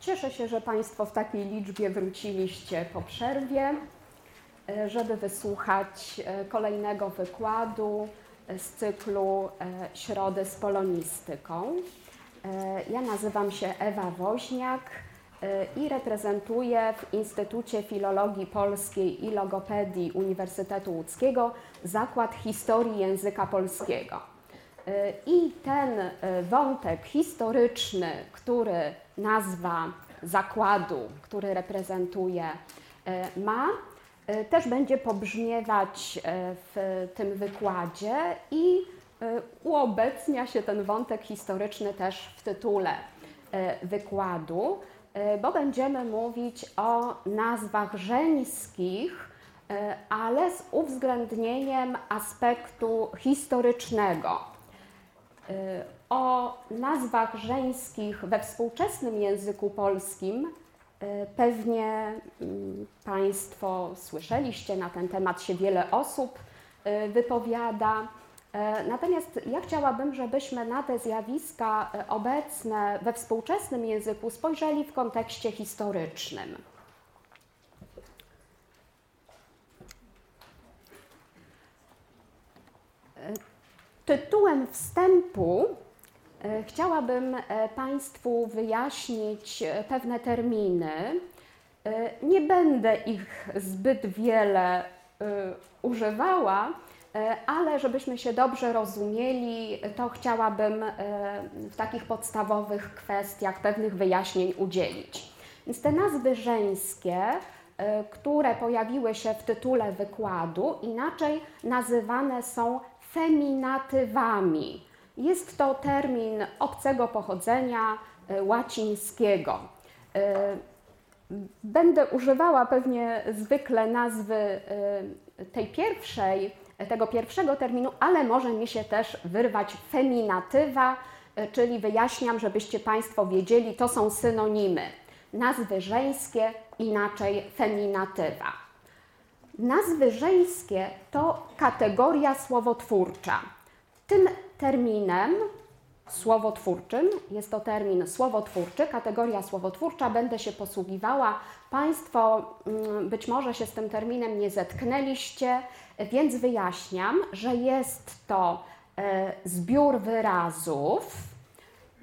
Cieszę się, że Państwo w takiej liczbie wróciliście po przerwie, e, żeby wysłuchać e, kolejnego wykładu e, z cyklu Środy z polonistyką. Ja nazywam się Ewa Woźniak i reprezentuję w Instytucie Filologii Polskiej i Logopedii Uniwersytetu Łódzkiego Zakład Historii Języka Polskiego. I ten wątek historyczny, który nazwa zakładu, który reprezentuje, e, ma, e, też będzie pobrzmiewać e, w tym wykładzie i uobecnia się ten wątek historyczny też w tytule wykładu, bo będziemy mówić o nazwach żeńskich, ale z uwzględnieniem aspektu historycznego o nazwach żeńskich we współczesnym języku polskim e, pewnie mm, Państwo słyszeliście, na ten temat się wiele osób e, wypowiada. E, natomiast ja chciałabym, żebyśmy na te zjawiska obecne we współczesnym języku spojrzeli w kontekście historycznym. Tytułem wstępu E, chciałabym e, Państwu wyjaśnić e, pewne terminy. Nie będę ich zbyt wiele używała, ale żebyśmy się dobrze rozumieli, to chciałabym w takich podstawowych kwestiach pewnych wyjaśnień udzielić. Więc te nazwy żeńskie, które pojawiły się w tytule wykładu, inaczej nazywane są feminatywami. Jest to termin obcego pochodzenia e, łacińskiego. E, będę używała pewnie zwykle nazwy e, tej pierwszej, tego pierwszego terminu, ale może mi się też wyrwać feminatywa, czyli wyjaśniam, żebyście Państwo wiedzieli, to są synonimy. Nazwy żeńskie, inaczej feminatywa. Nazwy żeńskie to kategoria słowotwórcza. Tym terminem słowotwórczym, jest to termin słowotwórczy, kategoria słowotwórcza, będę się posługiwała. Państwo mm, być może się z tym terminem nie zetknęliście, więc wyjaśniam, że jest to e, zbiór wyrazów,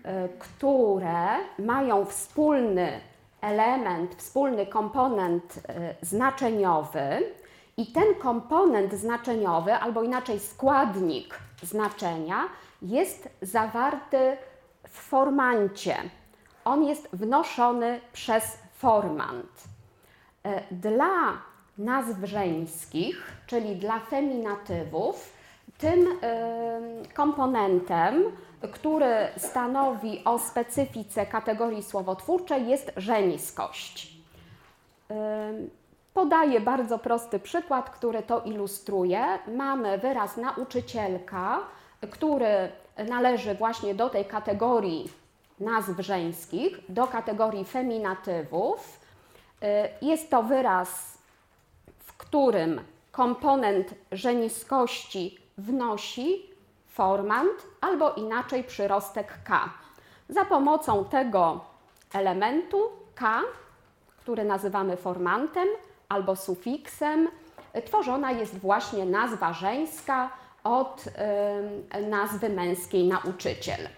e, które mają wspólny element, wspólny komponent e, znaczeniowy i ten komponent znaczeniowy, albo inaczej składnik znaczenia jest zawarty w formancie. On jest wnoszony przez formant. E, dla nazw żeńskich, czyli dla feminatywów, tym komponentem, który stanowi o specyfice kategorii słowotwórczej, jest żeńskość. Podaję bardzo prosty przykład, który to ilustruje. Mamy wyraz nauczycielka, który należy właśnie do tej kategorii nazw żeńskich, do kategorii feminatywów. Y, jest to wyraz, w którym komponent żeniskości wnosi formant albo inaczej przyrostek k. Za pomocą tego elementu k, który nazywamy formantem, albo sufiksem tworzona jest właśnie nazwa żeńska od y, nazwy męskiej nauczyciel.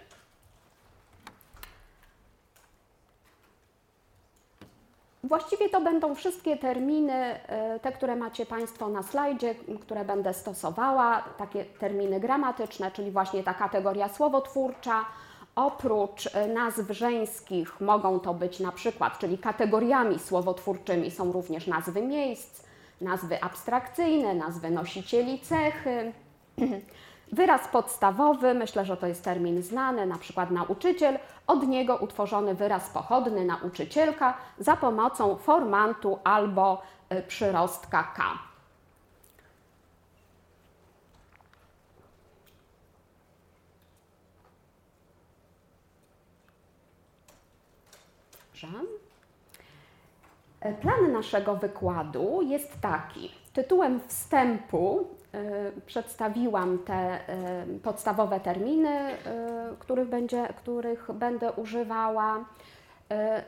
Właściwie to będą wszystkie terminy, te, które macie Państwo na slajdzie, które będę stosowała, takie terminy gramatyczne, czyli właśnie ta kategoria słowotwórcza, Oprócz e, nazw żeńskich mogą to być na przykład, czyli kategoriami słowotwórczymi są również nazwy miejsc, nazwy abstrakcyjne, nazwy nosicieli cechy. Wyraz podstawowy, myślę, że to jest termin znany, na przykład nauczyciel, od niego utworzony wyraz pochodny nauczycielka za pomocą formantu albo e, przyrostka k. Dobrze. E, plan naszego wykładu jest taki. Tytułem wstępu y, przedstawiłam te y, podstawowe terminy, których, będzie, których będę używała.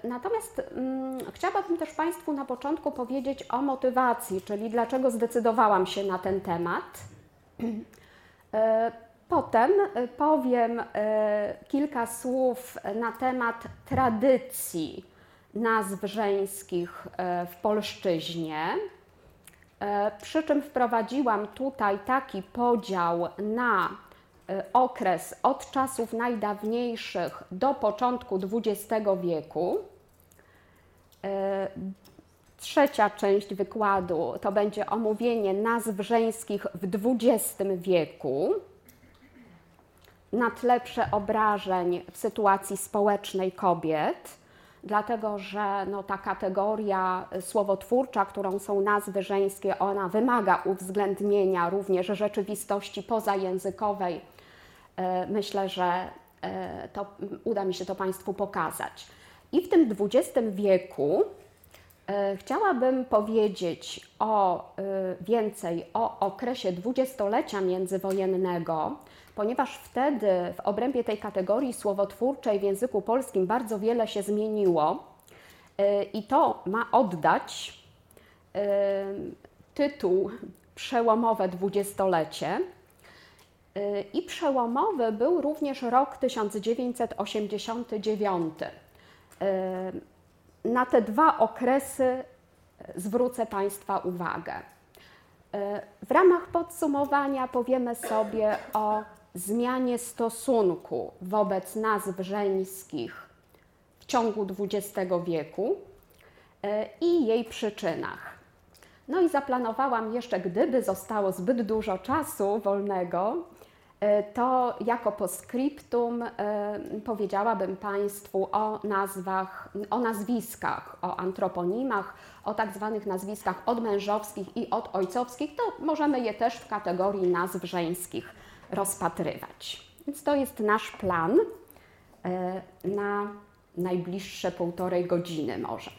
Natomiast mm, chciałabym też Państwu na początku powiedzieć o motywacji, czyli dlaczego zdecydowałam się na ten temat. Potem powiem kilka słów na temat tradycji nazw żeńskich w polszczyźnie. Przy czym wprowadziłam tutaj taki podział na okres od czasów najdawniejszych do początku XX wieku. Trzecia część wykładu to będzie omówienie nazw żeńskich w XX wieku na tle przeobrażeń w sytuacji społecznej kobiet, dlatego że no, ta kategoria słowotwórcza, którą są nazwy żeńskie, ona wymaga uwzględnienia również rzeczywistości pozajęzykowej E, myślę, że e, to uda mi się to Państwu pokazać. I w tym XX wieku e, chciałabym powiedzieć o więcej o okresie dwudziestolecia międzywojennego, ponieważ wtedy w obrębie tej kategorii słowotwórczej w języku polskim bardzo wiele się zmieniło i to ma oddać tytuł przełomowe dwudziestolecie Y, I przełomowy był również rok 1989. Y, na te dwa okresy zwrócę Państwa uwagę. W ramach podsumowania powiemy sobie o zmianie stosunku wobec nazw żeńskich w ciągu XX wieku i jej przyczynach. No i zaplanowałam jeszcze, gdyby zostało zbyt dużo czasu wolnego, E, to jako postscriptum e, powiedziałabym Państwu o nazwach, o nazwiskach, o antroponimach, o tak zwanych nazwiskach odmężowskich i odojcowskich. To możemy je też w kategorii nazw żeńskich rozpatrywać. Więc to jest nasz plan e, na najbliższe półtorej godziny może.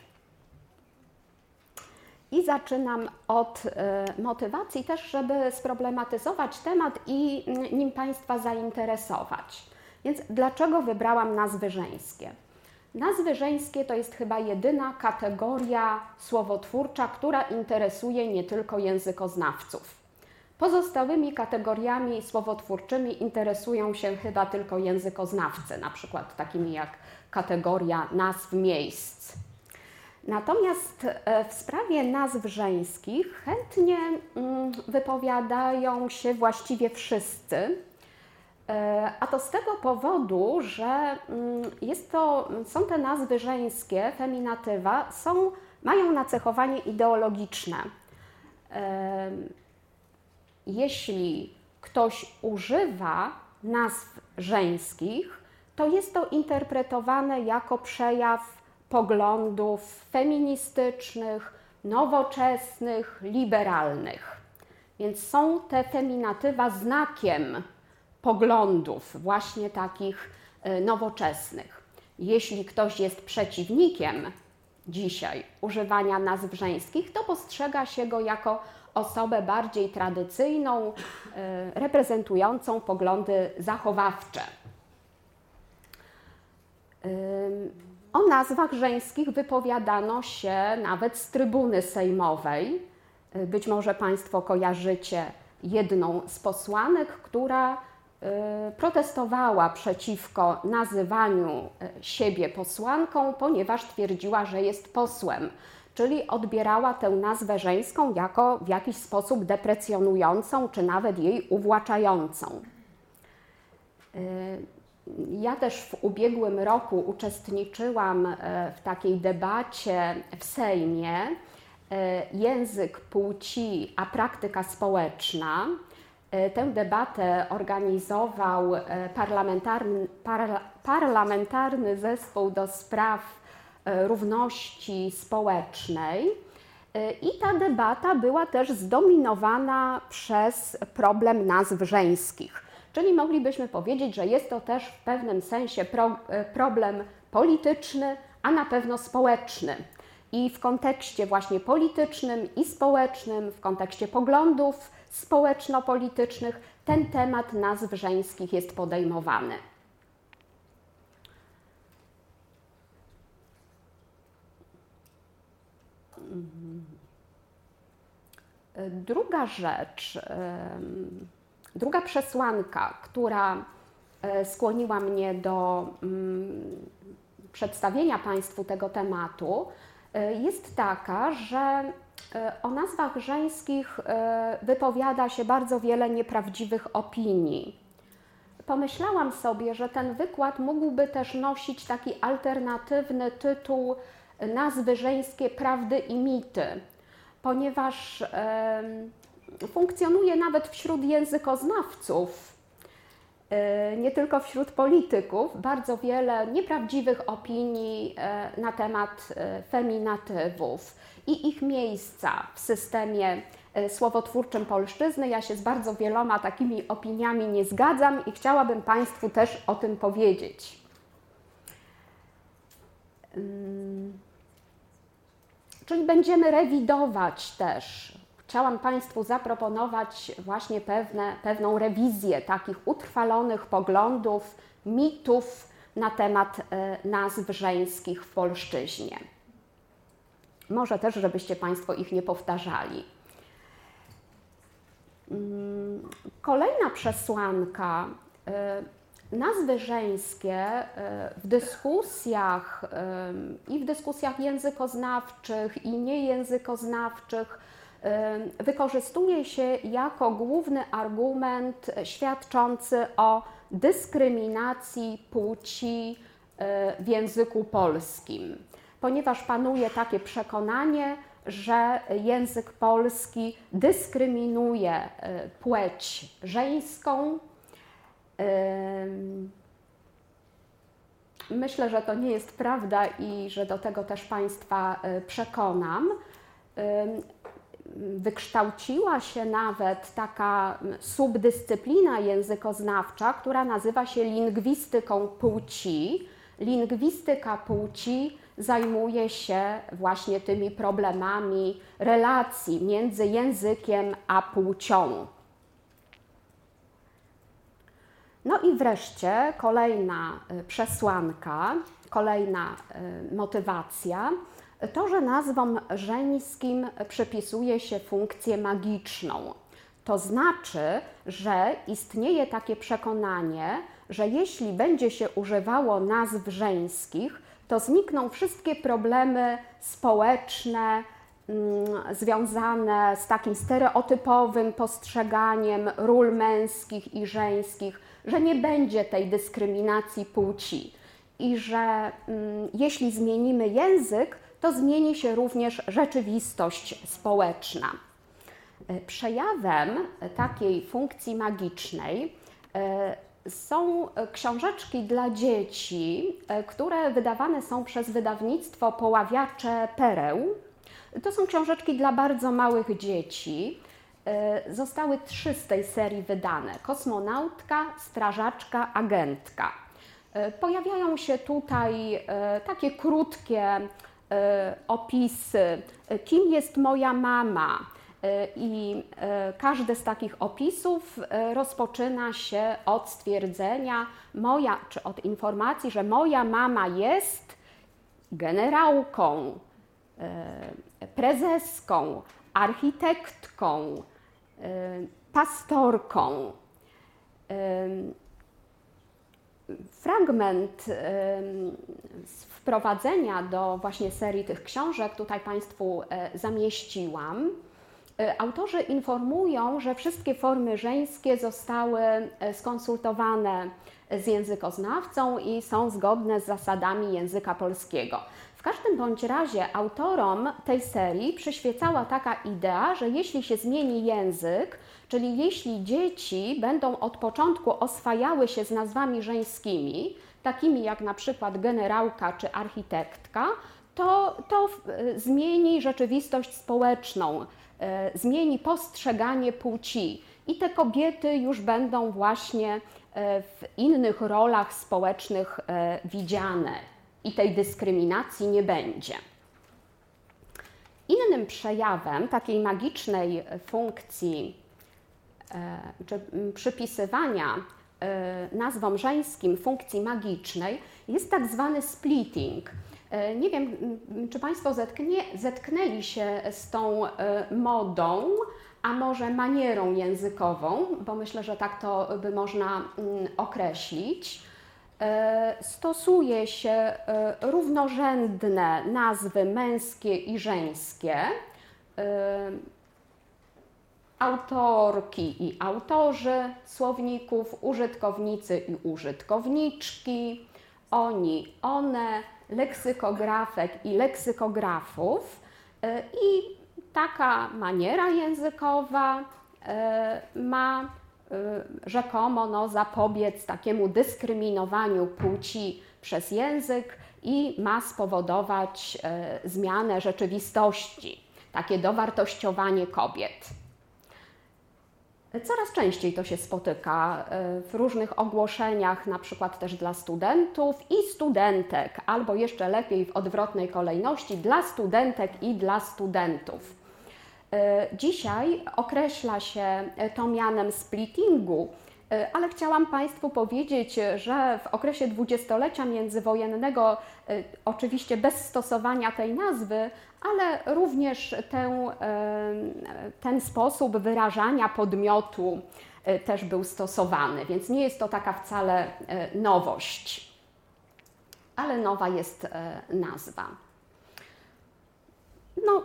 I zaczynam od e, motywacji też, żeby sproblematyzować temat i nim Państwa zainteresować. Więc dlaczego wybrałam nazwy żeńskie? Nazwy żeńskie to jest chyba jedyna kategoria słowotwórcza, która interesuje nie tylko językoznawców. Pozostałymi kategoriami słowotwórczymi interesują się chyba tylko językoznawcy, na przykład takimi jak kategoria nazw miejsc Natomiast e, w sprawie nazw żeńskich chętnie mm, wypowiadają się właściwie wszyscy. E, a to z tego powodu, że mm, jest to, są te nazwy żeńskie, feminatywa, są, mają nacechowanie ideologiczne. Jeśli ktoś używa nazw żeńskich, to jest to interpretowane jako przejaw poglądów feministycznych, nowoczesnych, liberalnych. Więc są te feminatywa znakiem poglądów właśnie takich e, nowoczesnych. Jeśli ktoś jest przeciwnikiem dzisiaj używania nazw żeńskich, to postrzega się go jako osobę bardziej tradycyjną, e, reprezentującą poglądy zachowawcze. O nazwach żeńskich wypowiadano się nawet z trybuny sejmowej. Być może Państwo kojarzycie jedną z posłanek, która y, protestowała przeciwko nazywaniu siebie posłanką, ponieważ twierdziła, że jest posłem, czyli odbierała tę nazwę żeńską jako w jakiś sposób deprecjonującą, czy nawet jej uwłaczającą. Y, ja też w ubiegłym roku uczestniczyłam e, w takiej debacie w Sejmie e, Język płci, a praktyka społeczna. E, tę debatę organizował parlamentarny, parlamentarny zespół do spraw równości społecznej. I ta debata była też zdominowana przez problem nazw żeńskich. Czyli moglibyśmy powiedzieć, że jest to też w pewnym sensie pro, e, problem polityczny, a na pewno społeczny. I w kontekście właśnie politycznym i społecznym, w kontekście poglądów społeczno-politycznych, ten temat nazw żeńskich jest podejmowany. Druga rzecz, druga przesłanka, która e, skłoniła mnie do mm, przedstawienia Państwu tego tematu, e, jest taka, że e, o nazwach żeńskich wypowiada się bardzo wiele nieprawdziwych opinii. Pomyślałam sobie, że ten wykład mógłby też nosić taki alternatywny tytuł Nazwy żeńskie prawdy i mity ponieważ funkcjonuje nawet wśród językoznawców, e, nie tylko wśród polityków, bardzo wiele nieprawdziwych opinii e, na temat e, feminatywów i ich miejsca w systemie słowotwórczym polszczyzny. Ja się z bardzo wieloma takimi opiniami nie zgadzam i chciałabym Państwu też o tym powiedzieć. Czyli będziemy rewidować też. Chciałam Państwu zaproponować właśnie pewne, pewną rewizję takich utrwalonych poglądów, mitów na temat e, nazw żeńskich w polszczyźnie. Może też, żebyście Państwo ich nie powtarzali. Mm, kolejna przesłanka e, nazwy żeńskie e, w dyskusjach i w dyskusjach językoznawczych i niejęzykoznawczych wykorzystuje się jako główny argument świadczący o dyskryminacji płci e, w języku polskim, ponieważ panuje takie przekonanie, że język polski dyskryminuje e, płeć żeńską Myślę, że to nie jest prawda i że do tego też Państwa e, przekonam. Wykształciła się nawet taka subdyscyplina językoznawcza, która nazywa się lingwistyką płci. Lingwistyka płci zajmuje się właśnie tymi problemami relacji między językiem a płcią. No i wreszcie kolejna y, przesłanka, kolejna y, motywacja, to, że nazwom żeńskim przypisuje się funkcję magiczną. To znaczy, że istnieje takie przekonanie, że jeśli będzie się używało nazw żeńskich, to znikną wszystkie problemy społeczne mm, związane z takim stereotypowym postrzeganiem ról męskich i żeńskich że nie będzie tej dyskryminacji płci i że mm, jeśli zmienimy język, to zmieni się również rzeczywistość społeczna. E, przejawem takiej funkcji magicznej e, są książeczki dla dzieci, e, które wydawane są przez wydawnictwo Poławiacze Pereł. To są książeczki dla bardzo małych dzieci. E, zostały trzy z tej serii wydane: Kosmonautka, Strażaczka, Agentka. E, pojawiają się tutaj e, takie krótkie opisy, kim jest moja mama. I każdy z takich opisów rozpoczyna się od stwierdzenia, moja, czy od informacji, że moja mama jest generałką, prezeską, architektką, pastorką. Fragment z wprowadzenia do właśnie serii tych książek tutaj Państwu e, zamieściłam. Autorzy informują, że wszystkie formy żeńskie zostały e, skonsultowane z językoznawcą i są zgodne z zasadami języka polskiego. W każdym bądź razie autorom tej serii przyświecała taka idea, że jeśli się zmieni język, czyli jeśli dzieci będą od początku oswajały się z nazwami żeńskimi, takimi jak na przykład generałka czy architektka, to, to zmieni rzeczywistość społeczną, e, zmieni postrzeganie płci i te kobiety już będą właśnie e, w innych rolach społecznych e, widziane i tej dyskryminacji nie będzie. Innym przejawem takiej magicznej funkcji e, czy przypisywania e, nazwom żeńskim funkcji magicznej jest tak zwany splitting. Nie wiem, czy Państwo zetknie, zetknęli się z tą modą, a może manierą językową, bo myślę, że tak to by można określić E, stosuje się e, równorzędne nazwy męskie i żeńskie, e, autorki i autorzy słowników, użytkownicy i użytkowniczki, oni, one, leksykografek i leksykografów. I taka maniera językowa ma rzekomo no, zapobiec takiemu dyskryminowaniu płci przez język i ma spowodować y, zmianę rzeczywistości, takie dowartościowanie kobiet. Coraz częściej to się spotyka y, w różnych ogłoszeniach, na przykład też dla studentów i studentek, albo jeszcze lepiej w odwrotnej kolejności dla studentek i dla studentów. E, dzisiaj określa się to mianem splittingu, e, ale chciałam Państwu powiedzieć, że w okresie dwudziestolecia międzywojennego, e, oczywiście bez stosowania tej nazwy, ale również ten, ten sposób wyrażania podmiotu też był stosowany, więc nie jest to taka wcale nowość, ale nowa jest nazwa. No,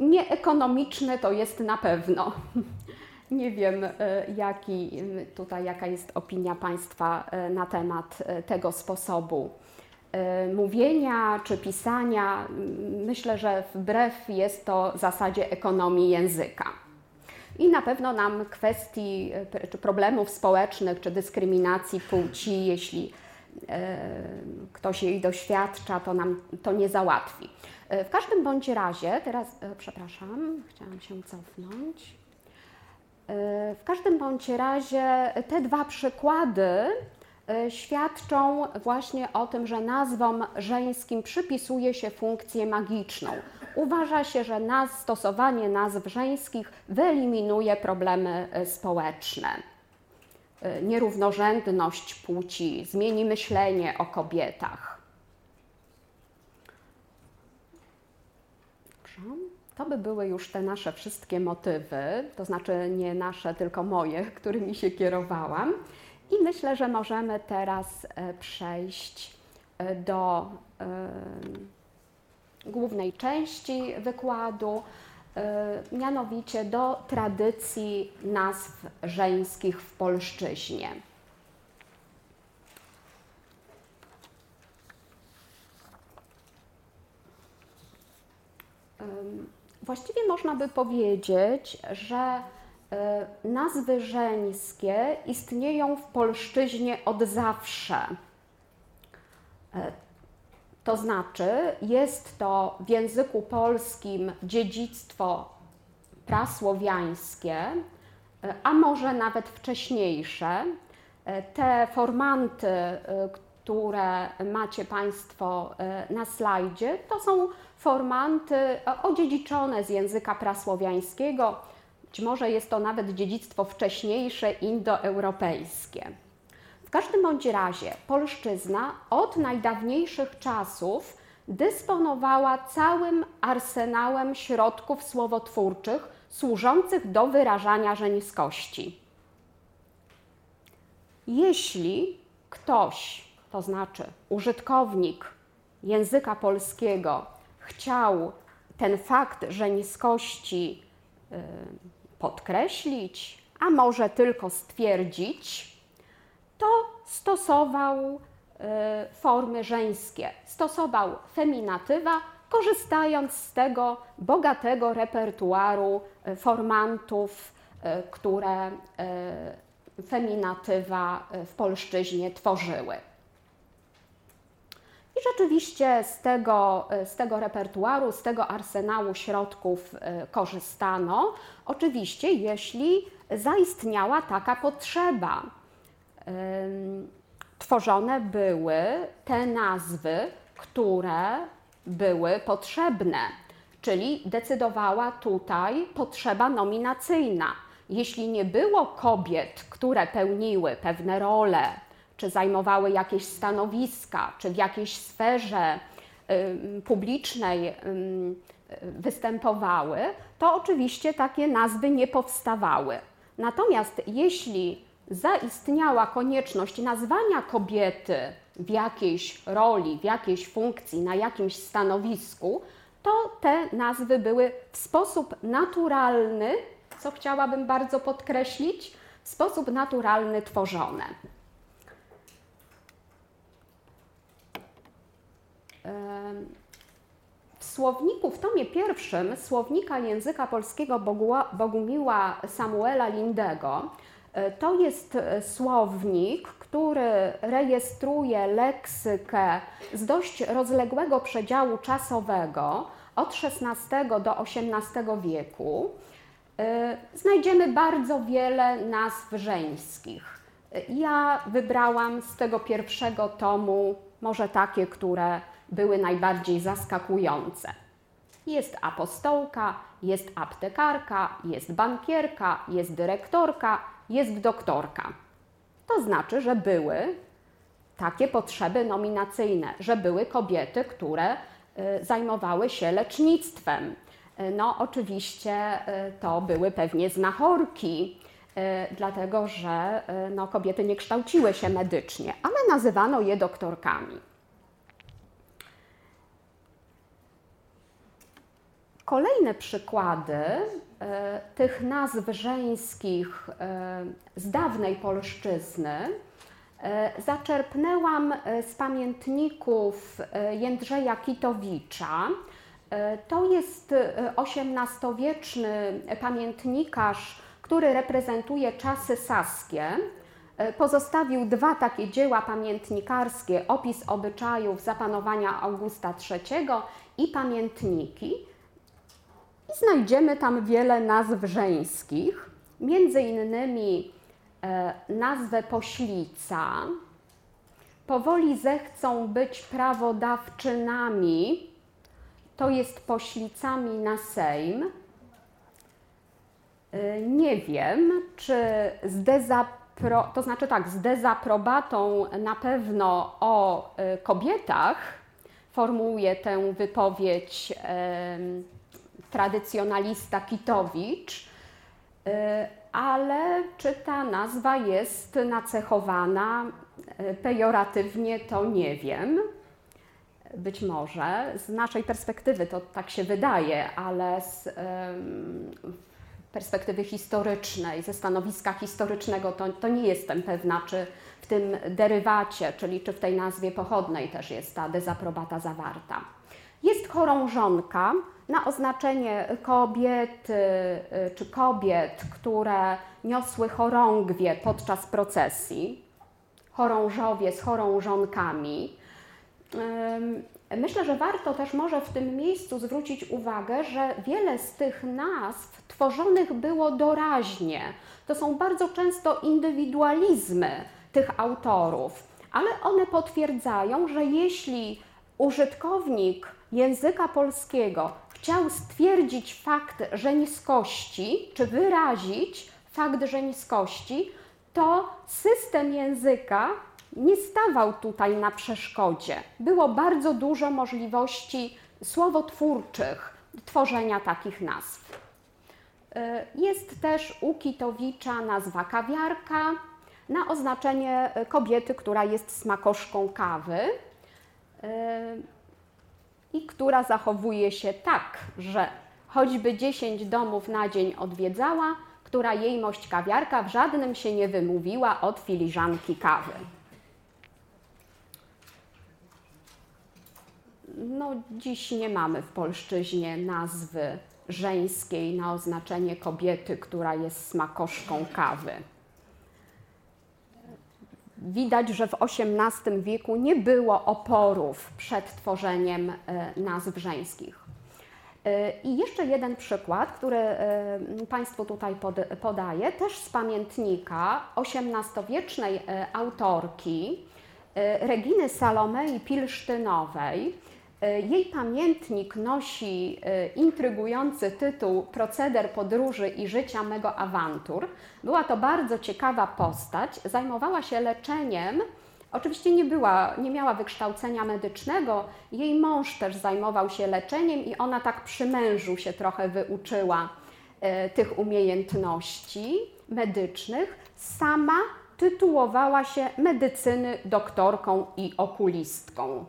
Nieekonomiczne to jest na pewno. Nie wiem, e, jaki, tutaj jaka jest opinia Państwa e, na temat e, tego sposobu mówienia czy pisania. Myślę, że wbrew jest to zasadzie ekonomii języka. I na pewno nam kwestii czy problemów społecznych czy dyskryminacji płci, jeśli ktoś jej doświadcza, to nam to nie załatwi. E, w każdym bądź razie, teraz, e, przepraszam, chciałam się cofnąć. E, w każdym bądź razie te dwa przykłady świadczą właśnie o tym, że nazwom żeńskim przypisuje się funkcję magiczną. Uważa się, że stosowanie nazw żeńskich wyeliminuje problemy społeczne. Nierównorzędność płci, zmieni myślenie o kobietach. To by były już te nasze wszystkie motywy, to znaczy nie nasze, tylko moje, którymi się kierowałam. I myślę, że możemy teraz e, przejść e, do y, głównej części wykładu, mianowicie do tradycji nazw żeńskich w polszczyźnie. Właściwie można by powiedzieć, że e, nazwy żeńskie istnieją w polszczyźnie od zawsze. E, to znaczy, jest to w języku polskim dziedzictwo prasłowiańskie, e, a może nawet wcześniejsze. Te formanty, które macie Państwo na slajdzie, to są formanty odziedziczone z języka prasłowiańskiego. Być może jest to nawet dziedzictwo wcześniejsze indoeuropejskie. W każdym bądź razie polszczyzna od najdawniejszych czasów dysponowała całym arsenałem środków słowotwórczych służących do wyrażania żeniskości. Jeśli ktoś, to znaczy użytkownik języka polskiego, chciał ten fakt żeniskości y, podkreślić, a może tylko stwierdzić, to stosował y, formy żeńskie, stosował feminatywa, korzystając z tego bogatego repertuaru y, formantów, które feminatywa w polszczyźnie tworzyły. I rzeczywiście z tego, z tego repertuaru, z tego arsenału środków e, korzystano, oczywiście jeśli zaistniała taka potrzeba. Tworzone były te nazwy, które były potrzebne, czyli decydowała tutaj potrzeba nominacyjna. Jeśli nie było kobiet, które pełniły pewne role, czy zajmowały jakieś stanowiska, czy w jakiejś sferze publicznej występowały, to oczywiście takie nazwy nie powstawały. Natomiast jeśli zaistniała konieczność nazwania kobiety w jakiejś roli, w jakiejś funkcji, na jakimś stanowisku, to te nazwy były w sposób naturalny, co chciałabym bardzo podkreślić, w sposób naturalny tworzone. W słowniku, w tomie pierwszym słownika języka polskiego Bogumiła Samuela Lindego, e, to jest e, słownik, który rejestruje leksykę z dość rozległego przedziału czasowego od XVI do XVIII wieku. E, znajdziemy bardzo wiele nazw żeńskich. Ja wybrałam z tego pierwszego tomu może takie, które były najbardziej zaskakujące. Jest apostołka, jest aptekarka, jest bankierka, jest dyrektorka, jest doktorka. To znaczy, że były takie potrzeby nominacyjne, że były kobiety, które y, zajmowały się lecznictwem. Y, no, oczywiście y, to były pewnie znachorki, dlatego że no, kobiety nie kształciły się medycznie, ale nazywano je doktorkami. Kolejne przykłady e, tych nazw żeńskich e, z dawnej polszczyzny e, zaczerpnęłam z pamiętników Jędrzeja Kitowicza. To jest XVIII-wieczny pamiętnikarz, który reprezentuje czasy saskie. Pozostawił dwa takie dzieła pamiętnikarskie: Opis obyczajów zapanowania Augusta III i Pamiętniki znajdziemy tam wiele nazw żeńskich, między innymi e, nazwę poślica. Powoli zechcą być prawodawczynami, to jest poślicami na Sejm. E, nie wiem, czy z dezapro, to znaczy tak, z dezaprobatą na pewno o e, kobietach formułuje tę wypowiedź tradycjonalista Kitowicz, y, ale czy ta nazwa jest nacechowana y, pejoratywnie, to nie wiem. Być może z naszej perspektywy to tak się wydaje, ale z perspektywy historycznej, ze stanowiska historycznego, to, to nie jestem pewna, czy w tym derywacie, czyli czy w tej nazwie pochodnej też jest ta dezaprobata zawarta. Jest chorążonka, na oznaczenie kobiety czy kobiet, które niosły chorągwie podczas procesji, chorążowie z chorążonkami. Myślę, że warto też może w tym miejscu zwrócić uwagę, że wiele z tych nazw tworzonych było doraźnie. To są bardzo często indywidualizmy tych autorów, ale one potwierdzają, że jeśli użytkownik języka polskiego chciał stwierdzić fakt żeniskości, czy wyrazić fakt żeniskości, to system języka nie stawał tutaj na przeszkodzie. Było bardzo dużo możliwości słowotwórczych tworzenia takich nazw. Y, jest też u Kitowicza nazwa kawiarka na oznaczenie kobiety, która jest smakoszką kawy. I która zachowuje się tak, że choćby 10 domów na dzień odwiedzała, która jej mość kawiarka w żadnym się nie wymówiła od filiżanki kawy. No, dziś nie mamy w polszczyźnie nazwy żeńskiej na oznaczenie kobiety, która jest smakoszką kawy widać, że w XVIII wieku nie było oporów przed tworzeniem e, nazw żeńskich. E, I jeszcze jeden przykład, który e, Państwu tutaj podaję, też z pamiętnika XVIII-wiecznej autorki Reginy Salomei Pilsztynowej, jej pamiętnik nosi e, intrygujący tytuł Proceder podróży i życia mego awantur. Była to bardzo ciekawa postać. Zajmowała się leczeniem Oczywiście nie, była, nie miała wykształcenia medycznego, jej mąż też zajmował się leczeniem i ona tak przy mężu się trochę wyuczyła e, tych umiejętności medycznych. Sama tytułowała się medycyny doktorką i okulistką.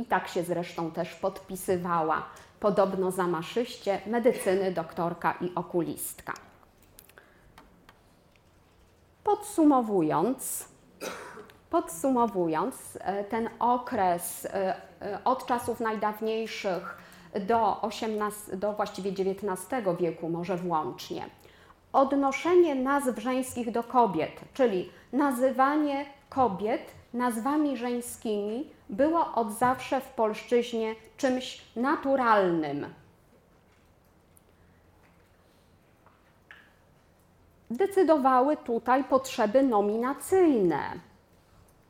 I tak się zresztą też podpisywała, podobno zamaszyście medycyny doktorka i okulistka. Podsumowując, Podsumowując, e, ten okres e, e, od czasów najdawniejszych do, 18, do właściwie XIX wieku, może włącznie, odnoszenie nazw żeńskich do kobiet, czyli nazywanie kobiet nazwami żeńskimi, było od zawsze w polszczyźnie czymś naturalnym. Decydowały tutaj potrzeby nominacyjne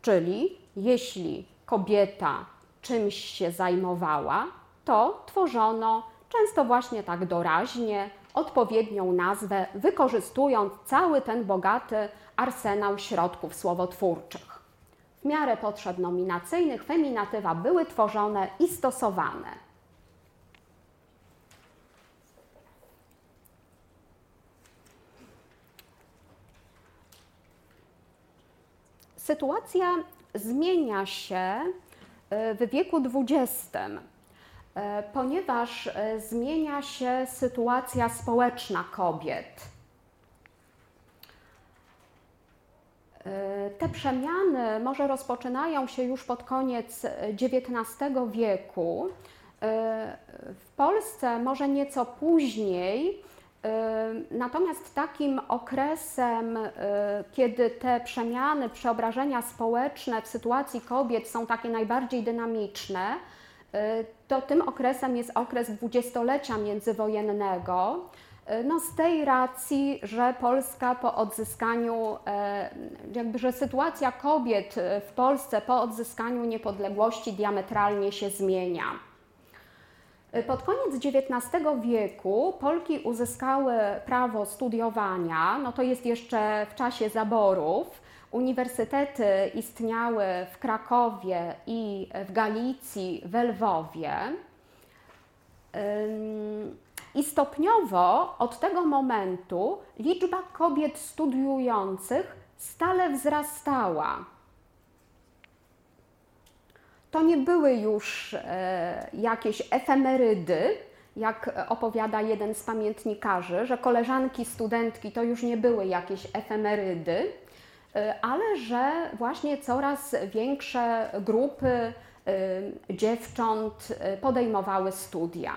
Czyli jeśli kobieta czymś się zajmowała, to tworzono często właśnie tak doraźnie odpowiednią nazwę, wykorzystując cały ten bogaty arsenał środków słowotwórczych. W miarę potrzeb nominacyjnych feminatywa były tworzone i stosowane. Sytuacja zmienia się e, w wieku XX, e, ponieważ e, zmienia się sytuacja społeczna kobiet. Te przemiany może rozpoczynają się już pod koniec XIX wieku. W Polsce może nieco później, Natomiast takim okresem, kiedy te przemiany, przeobrażenia społeczne w sytuacji kobiet są takie najbardziej dynamiczne, to tym okresem jest okres dwudziestolecia międzywojennego. Y, no z tej racji, że Polska po odzyskaniu, jakby, że sytuacja kobiet w Polsce po odzyskaniu niepodległości diametralnie się zmienia. Pod koniec XIX wieku Polki uzyskały prawo studiowania, no to jest jeszcze w czasie zaborów. Uniwersytety istniały w Krakowie i w Galicji, w Lwowie. I stopniowo od tego momentu liczba kobiet studiujących stale wzrastała to nie były już e, jakieś efemerydy, jak opowiada jeden z pamiętnikarzy, że koleżanki, studentki to już nie były jakieś efemerydy, e, ale że właśnie coraz większe grupy e, dziewcząt podejmowały studia.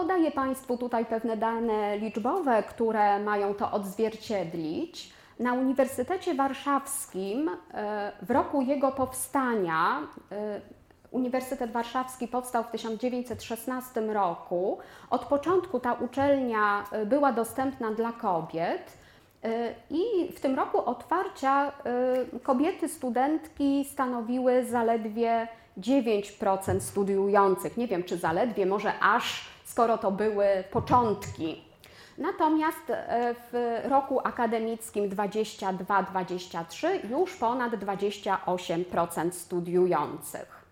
Podaję Państwu tutaj pewne dane liczbowe, które mają to odzwierciedlić. Na Uniwersytecie Warszawskim e, w roku jego powstania e, Uniwersytet Warszawski powstał w 1916 roku. Od początku ta uczelnia e, była dostępna dla kobiet. I w tym roku otwarcia kobiety studentki stanowiły zaledwie 9% studiujących. Nie wiem, czy zaledwie, może aż, skoro to były początki Natomiast e, w roku akademickim 22-23 już ponad 28% studiujących.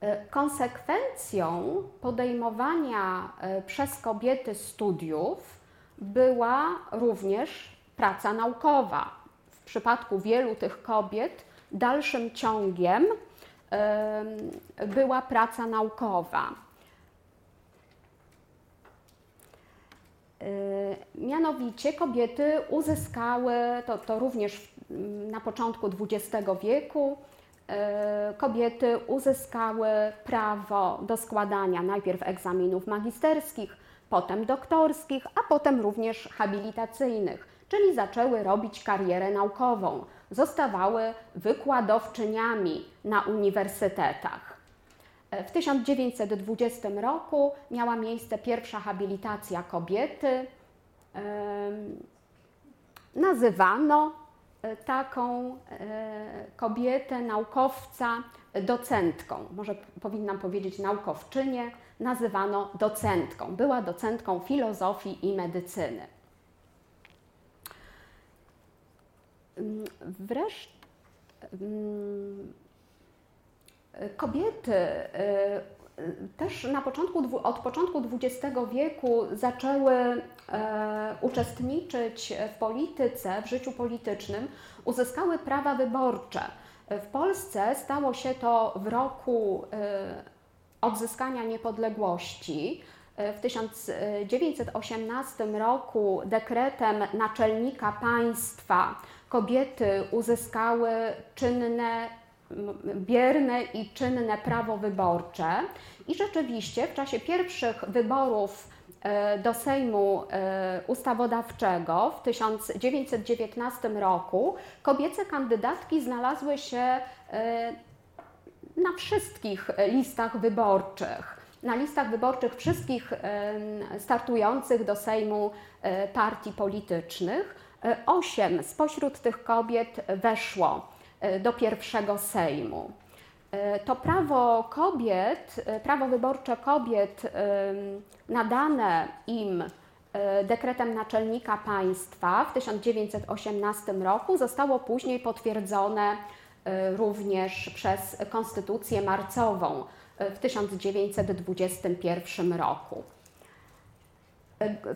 E, konsekwencją podejmowania e, przez kobiety studiów była również praca naukowa. W przypadku wielu tych kobiet dalszym ciągiem była praca naukowa. Mianowicie kobiety uzyskały, to, to również na początku XX wieku, y, kobiety uzyskały prawo do składania najpierw egzaminów magisterskich, potem doktorskich, a potem również habilitacyjnych, czyli zaczęły robić karierę naukową, zostawały wykładowczyniami na uniwersytetach. W 1920 roku miała miejsce pierwsza habilitacja kobiety. Nazywano e, taką e, kobietę, naukowca, docentką. Może powinnam powiedzieć naukowczynię, nazywano docentką. Była docentką filozofii i medycyny. Wreszcie kobiety też na początku, od początku XX wieku zaczęły e, uczestniczyć w polityce, w życiu politycznym, uzyskały prawa wyborcze. W Polsce stało się to w roku e, odzyskania niepodległości. W 1918 roku dekretem naczelnika państwa kobiety uzyskały czynne bierne i czynne prawo wyborcze. I rzeczywiście w czasie pierwszych wyborów e, do Sejmu e, Ustawodawczego w 1919 roku kobiece kandydatki znalazły się e, na wszystkich listach wyborczych. Na listach wyborczych wszystkich startujących do Sejmu partii politycznych. Osiem spośród tych kobiet weszło do pierwszego Sejmu. E, to prawo kobiet, e, prawo wyborcze kobiet nadane im dekretem naczelnika państwa w 1918 roku zostało później potwierdzone również przez Konstytucję marcową w 1921 roku.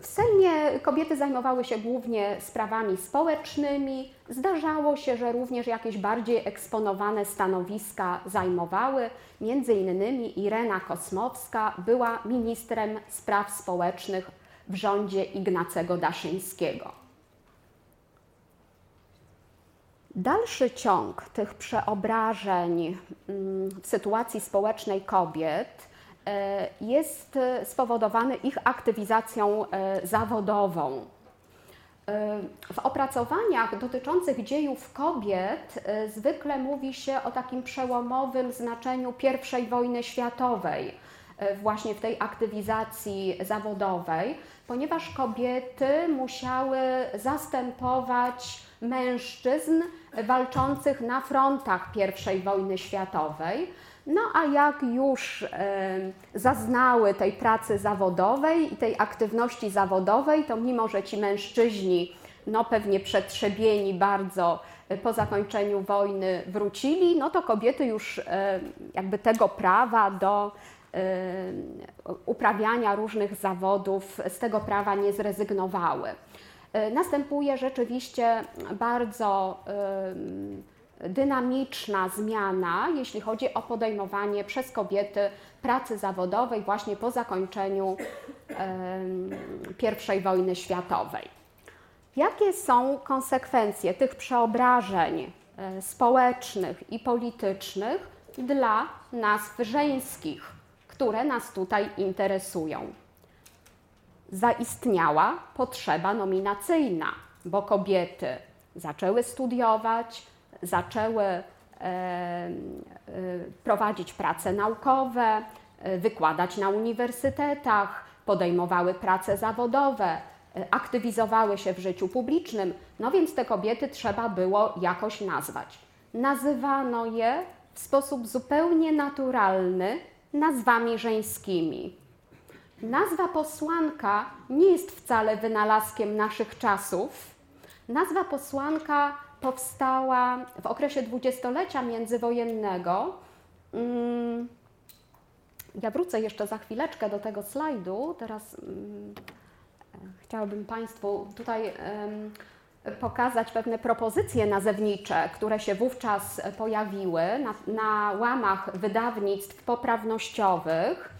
W Sejmie kobiety zajmowały się głównie sprawami społecznymi. Zdarzało się, że również jakieś bardziej eksponowane stanowiska zajmowały. Między innymi Irena Kosmowska była ministrem spraw społecznych w rządzie Ignacego Daszyńskiego. Dalszy ciąg tych przeobrażeń mm, w sytuacji społecznej kobiet jest spowodowany ich aktywizacją e, zawodową. E, w opracowaniach dotyczących dziejów kobiet zwykle mówi się o takim przełomowym znaczeniu I wojny światowej, właśnie w tej aktywizacji zawodowej, ponieważ kobiety musiały zastępować mężczyzn walczących na frontach I wojny światowej no a jak już e, zaznały tej pracy zawodowej i tej aktywności zawodowej, to mimo, że ci mężczyźni no pewnie przetrzebieni bardzo e, po zakończeniu wojny wrócili, no to kobiety już e, jakby tego prawa do uprawiania różnych zawodów z tego prawa nie zrezygnowały. Następuje rzeczywiście bardzo dynamiczna zmiana, jeśli chodzi o podejmowanie przez kobiety pracy zawodowej właśnie po zakończeniu I wojny światowej. Jakie są konsekwencje tych przeobrażeń e, społecznych i politycznych dla nas żeńskich, które nas tutaj interesują? Zaistniała potrzeba nominacyjna, bo kobiety zaczęły studiować, zaczęły e, e, prowadzić prace naukowe, e, wykładać na uniwersytetach, podejmowały prace zawodowe, aktywizowały się w życiu publicznym, no więc te kobiety trzeba było jakoś nazwać. Nazywano je w sposób zupełnie naturalny nazwami żeńskimi. Nazwa posłanka nie jest wcale wynalazkiem naszych czasów. Nazwa posłanka powstała w okresie dwudziestolecia międzywojennego. Mm, ja wrócę jeszcze za chwileczkę do tego slajdu. Teraz mm, chciałabym Państwu tutaj pokazać pewne propozycje nazewnicze, które się wówczas pojawiły na, na łamach wydawnictw poprawnościowych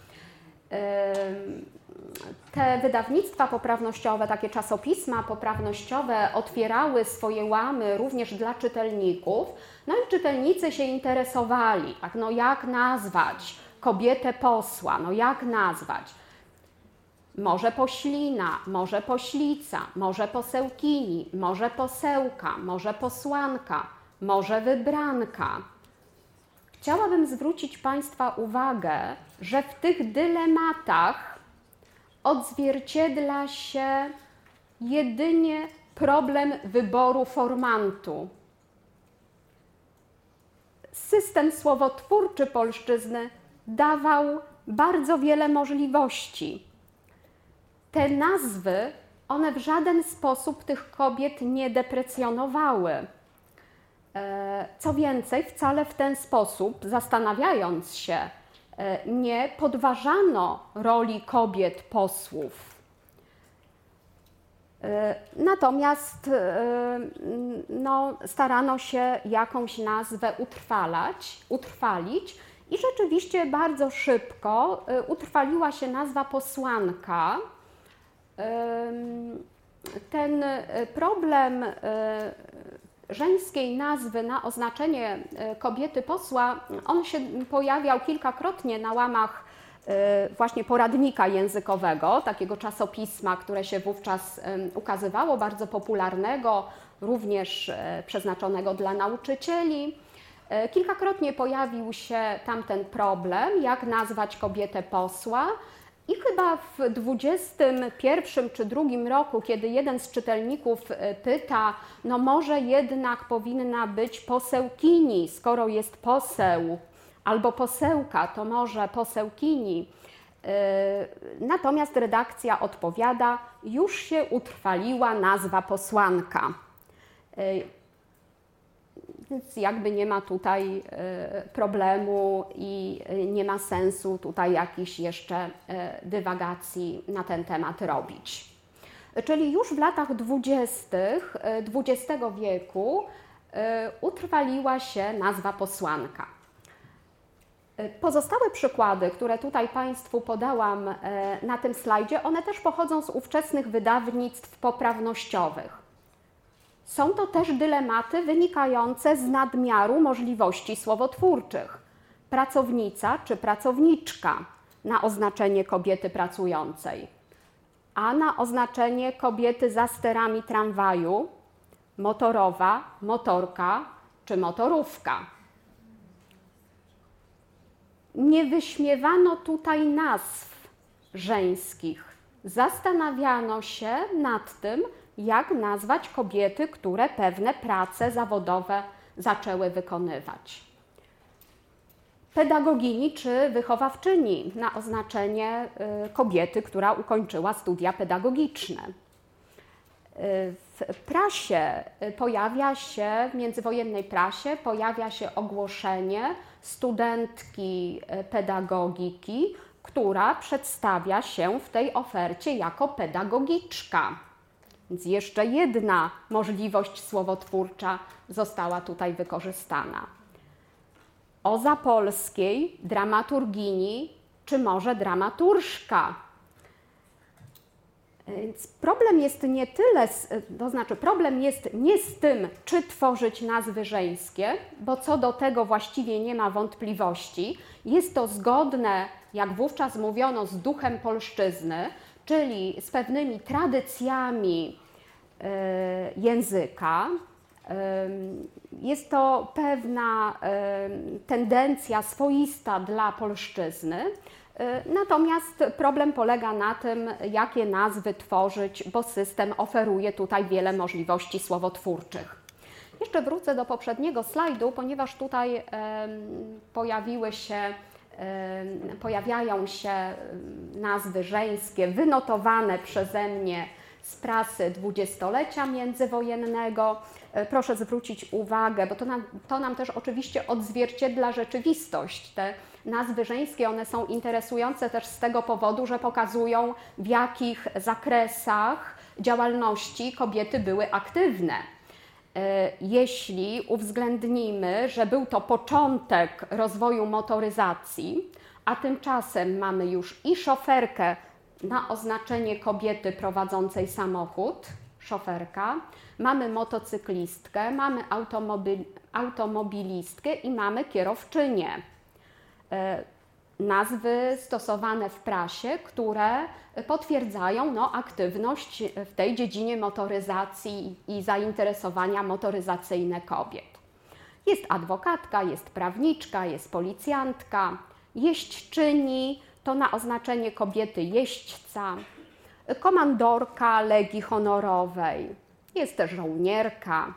te wydawnictwa poprawnościowe, takie czasopisma poprawnościowe otwierały swoje łamy również dla czytelników, no i czytelnicy się interesowali, tak, no jak nazwać kobietę posła, no jak nazwać? Może poślina, może poślica, może posełkini, może posełka, może posłanka, może wybranka. Chciałabym zwrócić Państwa uwagę, że w tych dylematach odzwierciedla się jedynie problem wyboru formantu. System słowotwórczy polszczyzny dawał bardzo wiele możliwości. Te nazwy, one w żaden sposób tych kobiet nie deprecjonowały. E, co więcej, wcale w ten sposób, zastanawiając się, nie podważano roli kobiet posłów. E, natomiast no, starano się jakąś nazwę utrwalać, utrwalić i rzeczywiście bardzo szybko utrwaliła się nazwa posłanka. Ten problem żeńskiej nazwy na oznaczenie e, kobiety posła, on się pojawiał kilkakrotnie na łamach e, właśnie poradnika językowego, takiego czasopisma, które się wówczas ukazywało, bardzo popularnego, również e, przeznaczonego dla nauczycieli. Kilkakrotnie pojawił się tamten problem, jak nazwać kobietę posła. I chyba w 21 czy drugim roku, kiedy jeden z czytelników e, pyta, no może jednak powinna być posełkini, skoro jest poseł, albo posełka, to może posełkini. E, natomiast redakcja odpowiada, już się utrwaliła nazwa posłanka. Więc jakby nie ma tutaj e, problemu i e, nie ma sensu tutaj jakichś jeszcze e, dywagacji na ten temat robić. Czyli już w latach dwudziestych XX wieku utrwaliła się nazwa posłanka. Pozostałe przykłady, które tutaj Państwu podałam na tym slajdzie, one też pochodzą z ówczesnych wydawnictw poprawnościowych. Są to też dylematy wynikające z nadmiaru możliwości słowotwórczych. Pracownica czy pracowniczka na oznaczenie kobiety pracującej, a na oznaczenie kobiety za sterami tramwaju motorowa, motorka czy motorówka. Nie wyśmiewano tutaj nazw żeńskich. Zastanawiano się nad tym, jak nazwać kobiety, które pewne prace zawodowe zaczęły wykonywać. Pedagogini czy wychowawczyni na oznaczenie y, kobiety, która ukończyła studia pedagogiczne. Y, w prasie y, pojawia się, w międzywojennej prasie pojawia się ogłoszenie studentki pedagogiki, która przedstawia się w tej ofercie jako pedagogiczka. Więc jeszcze jedna możliwość słowotwórcza została tutaj wykorzystana. O zapolskiej, dramaturgini, czy może dramaturżka. Więc problem jest nie tyle, to znaczy problem jest nie z tym, czy tworzyć nazwy żeńskie, bo co do tego właściwie nie ma wątpliwości. Jest to zgodne, jak wówczas mówiono, z duchem polszczyzny, czyli z pewnymi tradycjami e, języka. Jest to pewna tendencja swoista dla polszczyzny. E, natomiast problem polega na tym, jakie nazwy tworzyć, bo system oferuje tutaj wiele możliwości słowotwórczych. Jeszcze wrócę do poprzedniego slajdu, ponieważ tutaj pojawiły się pojawiają się nazwy żeńskie wynotowane przeze mnie z prasy dwudziestolecia międzywojennego. E, proszę zwrócić uwagę, bo to nam, to nam też oczywiście odzwierciedla rzeczywistość. Te nazwy żeńskie, one są interesujące też z tego powodu, że pokazują w jakich zakresach działalności kobiety były aktywne. E, jeśli uwzględnimy, że był to początek rozwoju motoryzacji, a tymczasem mamy już i szoferkę na oznaczenie kobiety prowadzącej samochód, szoferka, mamy motocyklistkę, mamy automobil, automobilistkę i mamy kierowczynię. Nazwy stosowane w prasie, które potwierdzają no, aktywność w tej dziedzinie motoryzacji i zainteresowania motoryzacyjne kobiet. Jest adwokatka, jest prawniczka, jest policjantka, jeźdźczyni to na oznaczenie kobiety jeźdźca, komandorka Legii Honorowej, jest też żołnierka,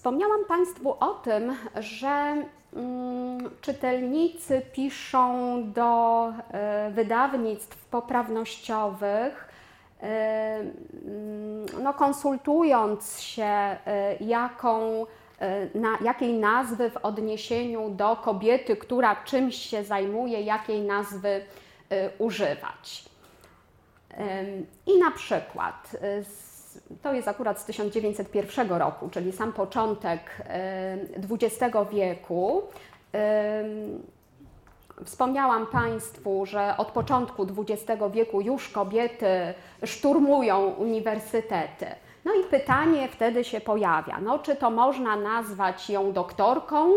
Wspomniałam Państwu o tym, że mm, czytelnicy piszą do y, wydawnictw poprawnościowych, y, mm, no, konsultując się, y, jaką, na, jakiej nazwy w odniesieniu do kobiety, która czymś się zajmuje, jakiej nazwy używać. I na przykład to jest akurat z 1901 roku, czyli sam początek XX wieku. Wspomniałam Państwu, że od początku XX wieku już kobiety szturmują uniwersytety. No i pytanie wtedy się pojawia, no, czy to można nazwać ją doktorką,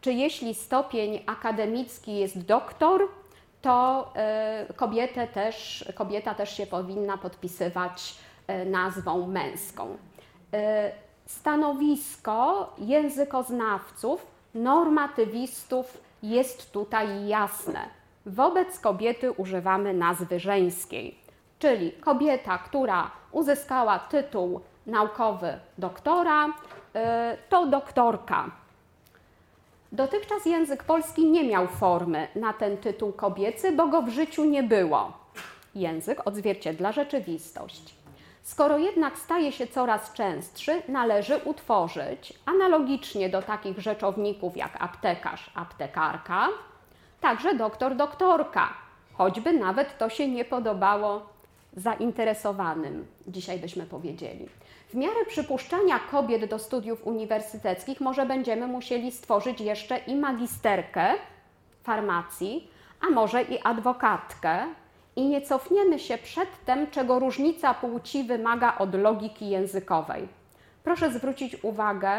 czy jeśli stopień akademicki jest doktor, to y, kobietę też, kobieta też się powinna podpisywać E, nazwą męską. E, stanowisko językoznawców, normatywistów jest tutaj jasne. Wobec kobiety używamy nazwy żeńskiej, czyli kobieta, która uzyskała tytuł naukowy doktora, e, to doktorka. Dotychczas język polski nie miał formy na ten tytuł kobiecy, bo go w życiu nie było. Język odzwierciedla rzeczywistość. Skoro jednak staje się coraz częstszy, należy utworzyć, analogicznie do takich rzeczowników jak aptekarz, aptekarka, także doktor, doktorka, choćby nawet to się nie podobało zainteresowanym, dzisiaj byśmy powiedzieli. W miarę przypuszczania kobiet do studiów uniwersyteckich może będziemy musieli stworzyć jeszcze i magisterkę farmacji, a może i adwokatkę, i nie cofniemy się przedtem, czego różnica płci wymaga od logiki językowej. Proszę zwrócić uwagę,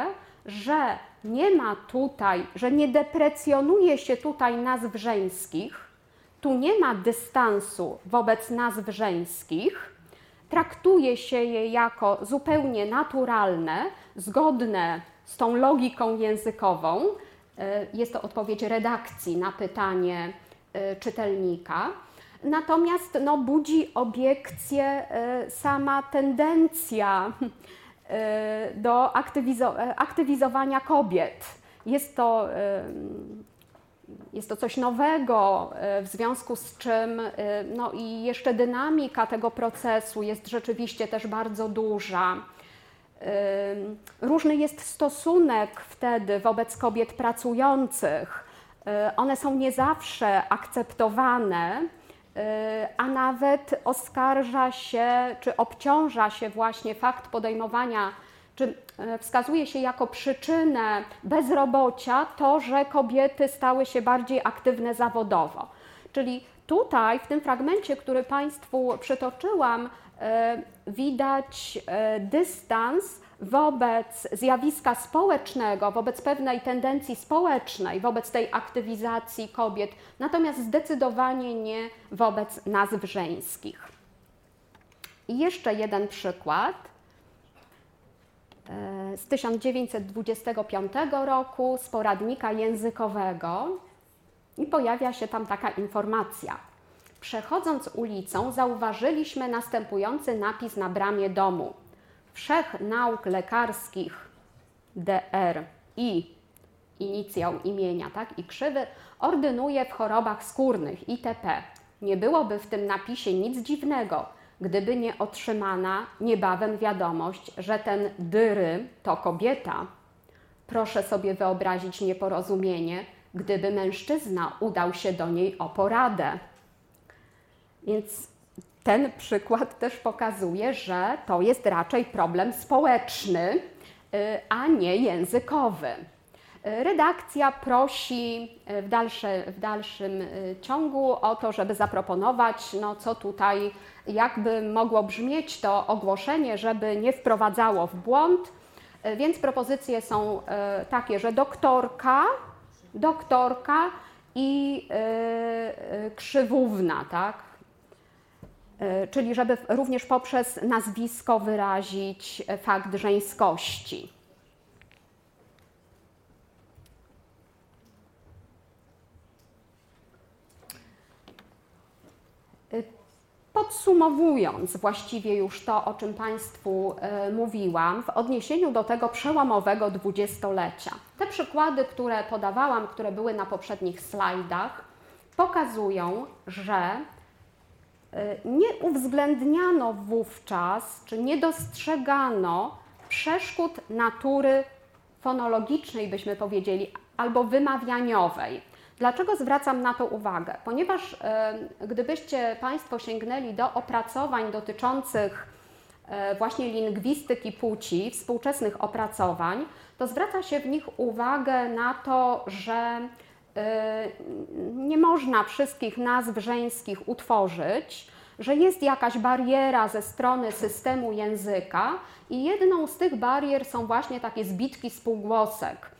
że nie ma tutaj, że nie deprecjonuje się tutaj nazw żeńskich, tu nie ma dystansu wobec nazw żeńskich, traktuje się je jako zupełnie naturalne, zgodne z tą logiką językową. E, jest to odpowiedź redakcji na pytanie e, czytelnika. Natomiast no, budzi obiekcję e, sama tendencja e, do aktywizo e, aktywizowania kobiet. Jest to, jest to coś nowego, w związku z czym no, i jeszcze dynamika tego procesu jest rzeczywiście też bardzo duża. Różny jest stosunek wtedy wobec kobiet pracujących. One są nie zawsze akceptowane a nawet oskarża się, czy obciąża się właśnie fakt podejmowania, czy e, wskazuje się jako przyczynę bezrobocia to, że kobiety stały się bardziej aktywne zawodowo. Czyli tutaj, w tym fragmencie, który Państwu przytoczyłam, e, widać dystans wobec zjawiska społecznego, wobec pewnej tendencji społecznej, wobec tej aktywizacji kobiet, natomiast zdecydowanie nie wobec nazw żeńskich. I jeszcze jeden przykład e, z 1925 roku z poradnika językowego i pojawia się tam taka informacja. Przechodząc ulicą, zauważyliśmy następujący napis na bramie domu wszech nauk lekarskich DR i inicjał imienia, tak, i krzywy, ordynuje w chorobach skórnych itp. Nie byłoby w tym napisie nic dziwnego, gdyby nie otrzymana niebawem wiadomość, że ten dyry to kobieta. Proszę sobie wyobrazić nieporozumienie, gdyby mężczyzna udał się do niej o poradę. Więc ten przykład też pokazuje, że to jest raczej problem społeczny, y, a nie językowy. Y, redakcja prosi y, w, dalsze, w dalszym ciągu o to, żeby zaproponować, no co tutaj, jakby mogło brzmieć to ogłoszenie, żeby nie wprowadzało w błąd. Więc propozycje są takie, że doktorka, doktorka i krzywówna, tak? E, czyli żeby również poprzez nazwisko wyrazić e, fakt żeńskości. E, Podsumowując właściwie już to, o czym Państwu mówiłam, w odniesieniu do tego przełomowego dwudziestolecia. Te przykłady, które podawałam, które były na poprzednich slajdach, pokazują, że nie uwzględniano wówczas, czy nie dostrzegano przeszkód natury fonologicznej, byśmy powiedzieli, albo wymawianiowej. Dlaczego zwracam na to uwagę? Ponieważ e, gdybyście Państwo sięgnęli do opracowań dotyczących e, właśnie lingwistyki płci, współczesnych opracowań, to zwraca się w nich uwagę na to, że nie można wszystkich nazw żeńskich utworzyć, że jest jakaś bariera ze strony systemu języka i jedną z tych barier są właśnie takie zbitki spółgłosek.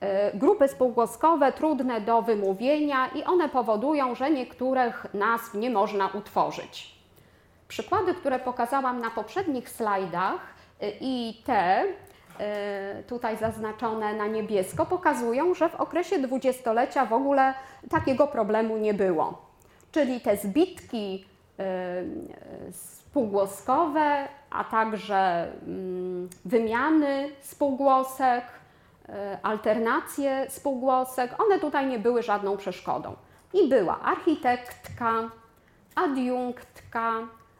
E, grupy spółgłoskowe trudne do wymówienia i one powodują, że niektórych nazw nie można utworzyć. Przykłady, które pokazałam na poprzednich slajdach e, i te tutaj zaznaczone na niebiesko pokazują, że w okresie dwudziestolecia w ogóle takiego problemu nie było. Czyli te zbitki spółgłoskowe, a także mm, wymiany spółgłosek, alternacje spółgłosek, one tutaj nie były żadną przeszkodą. I była architektka, adiunktka,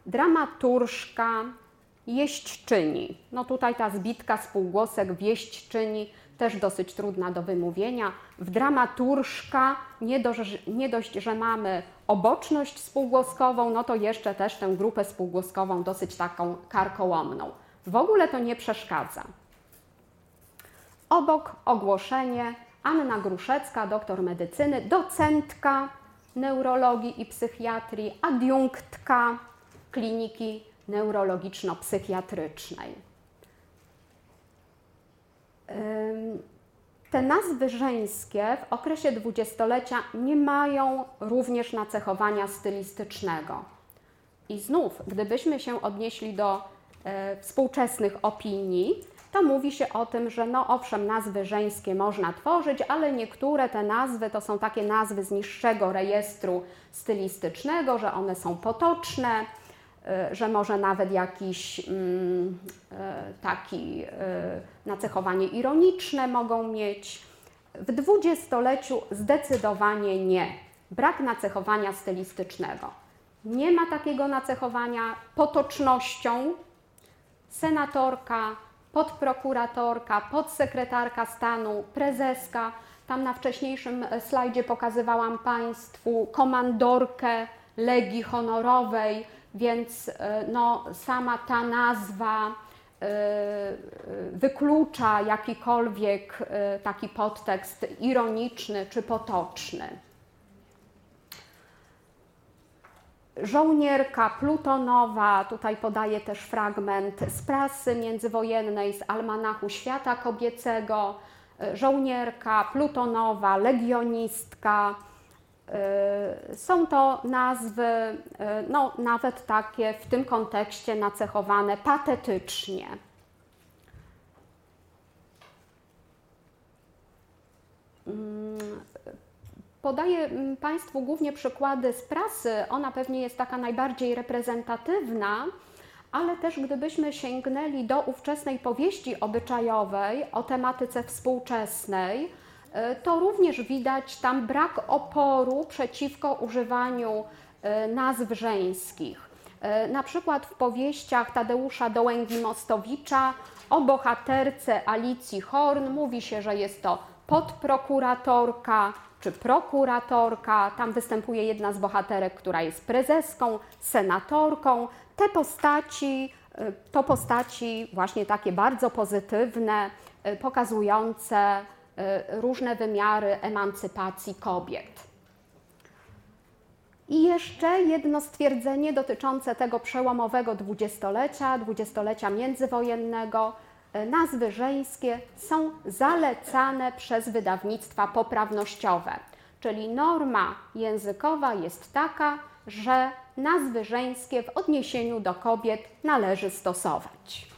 dramaturżka, jeźdźczyni. No tutaj ta zbitka spółgłosek wieśćczyni też dosyć trudna do wymówienia. W dramaturżka nie dość, nie dość, że mamy oboczność spółgłoskową, no to jeszcze też tę grupę spółgłoskową dosyć taką karkołomną. W ogóle to nie przeszkadza. Obok ogłoszenie Anna Gruszecka, doktor medycyny, docentka neurologii i psychiatrii, adiunktka kliniki neurologiczno-psychiatrycznej. Te nazwy żeńskie w okresie dwudziestolecia nie mają również nacechowania stylistycznego. I znów, gdybyśmy się odnieśli do e, współczesnych opinii, to mówi się o tym, że no owszem, nazwy żeńskie można tworzyć, ale niektóre te nazwy to są takie nazwy z niższego rejestru stylistycznego, że one są potoczne, że może nawet jakiś mm, e, taki e, nacechowanie ironiczne mogą mieć. W dwudziestoleciu zdecydowanie nie. Brak nacechowania stylistycznego. Nie ma takiego nacechowania potocznością. Senatorka, podprokuratorka, podsekretarka stanu, prezeska. Tam na wcześniejszym slajdzie pokazywałam Państwu komandorkę Legii Honorowej, więc e, no, sama ta nazwa e, wyklucza jakikolwiek e, taki podtekst ironiczny czy potoczny. Żołnierka plutonowa, tutaj podaję też fragment z prasy międzywojennej, z Almanachu Świata Kobiecego. Żołnierka plutonowa, legionistka, są to nazwy, y, no, nawet takie w tym kontekście nacechowane patetycznie. Mm, podaję mm, Państwu głównie przykłady z prasy. Ona pewnie jest taka najbardziej reprezentatywna, ale też gdybyśmy sięgnęli do ówczesnej powieści obyczajowej o tematyce współczesnej, to również widać tam brak oporu przeciwko używaniu e, nazw żeńskich. E, na przykład w powieściach Tadeusza Dołęgi-Mostowicza o bohaterce Alicji Horn mówi się, że jest to podprokuratorka czy prokuratorka. Tam występuje jedna z bohaterek, która jest prezeską, senatorką. Te postaci to postaci właśnie takie bardzo pozytywne, pokazujące różne wymiary emancypacji kobiet. I jeszcze jedno stwierdzenie dotyczące tego przełomowego dwudziestolecia, dwudziestolecia międzywojennego. Y, nazwy żeńskie są zalecane przez wydawnictwa poprawnościowe, czyli norma językowa jest taka, że nazwy żeńskie w odniesieniu do kobiet należy stosować.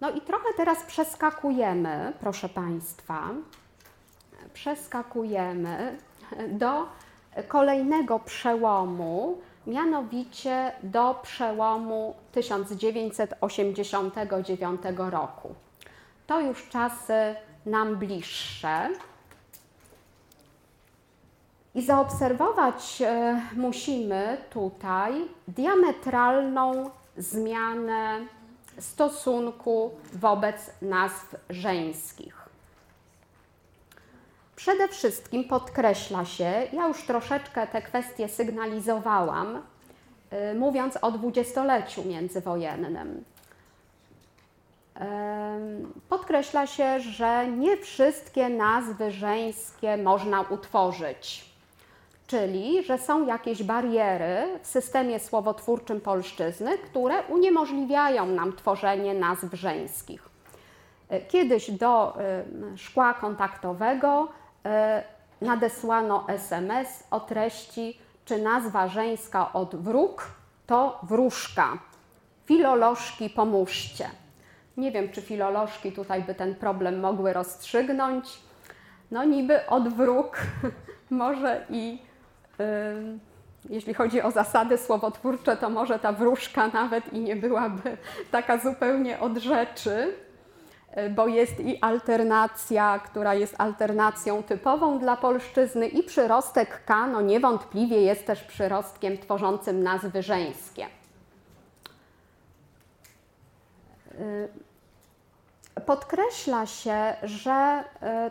No i trochę teraz przeskakujemy, proszę Państwa, przeskakujemy do kolejnego przełomu, mianowicie do przełomu 1989 roku. To już czasy nam bliższe. I zaobserwować e, musimy tutaj diametralną zmianę stosunku wobec nazw żeńskich. Przede wszystkim podkreśla się, ja już troszeczkę te kwestie sygnalizowałam, y, mówiąc o dwudziestoleciu międzywojennym. Podkreśla się, że nie wszystkie nazwy żeńskie można utworzyć, czyli że są jakieś bariery w systemie słowotwórczym polszczyzny, które uniemożliwiają nam tworzenie nazw żeńskich. Kiedyś do y, szkła kontaktowego E, nadesłano SMS o treści, czy nazwa żeńska od wróg to wróżka. Filolożki pomóżcie. Nie wiem, czy filolożki tutaj by ten problem mogły rozstrzygnąć. No niby od wróg, może i jeśli chodzi o zasady słowotwórcze, to może ta wróżka nawet i nie byłaby taka zupełnie od rzeczy. E, bo jest i alternacja, która jest alternacją typową dla polszczyzny i przyrostek K, no niewątpliwie jest też przyrostkiem tworzącym nazwy żeńskie. E, podkreśla się, że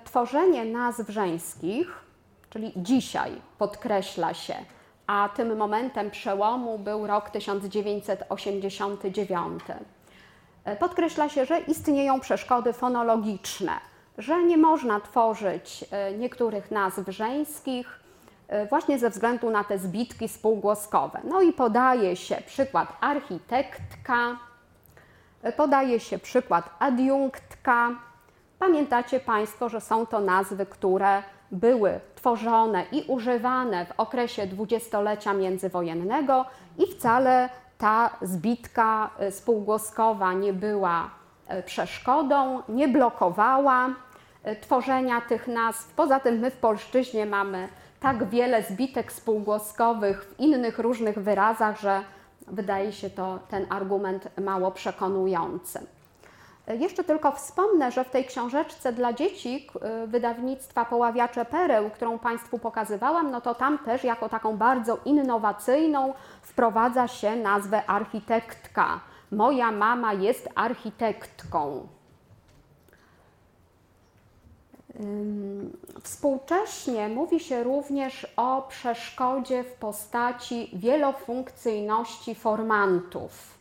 tworzenie nazw żeńskich, czyli dzisiaj podkreśla się, a tym momentem przełomu był rok 1989 E, podkreśla się, że istnieją przeszkody fonologiczne, że nie można tworzyć e, niektórych nazw żeńskich e, właśnie ze względu na te zbitki spółgłoskowe. No i podaje się przykład architektka, podaje się przykład adiunktka. Pamiętacie Państwo, że są to nazwy, które były tworzone i używane w okresie dwudziestolecia międzywojennego i wcale ta zbitka e, spółgłoskowa nie była e, przeszkodą, nie blokowała e, tworzenia tych nazw. Poza tym my w polszczyźnie mamy tak wiele zbitek spółgłoskowych w innych różnych wyrazach, że wydaje się to ten argument mało przekonujący. Jeszcze tylko wspomnę, że w tej książeczce dla dzieci y, wydawnictwa Poławiacze Pereł, którą Państwu pokazywałam, no to tam też jako taką bardzo innowacyjną wprowadza się nazwę architektka. Moja mama jest architektką. Współcześnie mówi się również o przeszkodzie w postaci wielofunkcyjności formantów.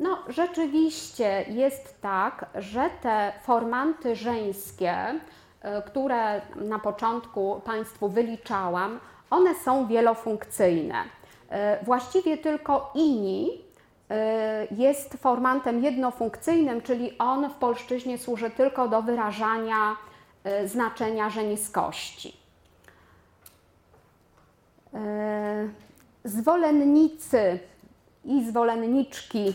No, rzeczywiście jest tak, że te formanty żeńskie, e, które na początku Państwu wyliczałam, one są wielofunkcyjne. E, właściwie tylko ini e, jest formantem jednofunkcyjnym, czyli on w polszczyźnie służy tylko do wyrażania znaczenia żeniskości. Zwolennicy i zwolenniczki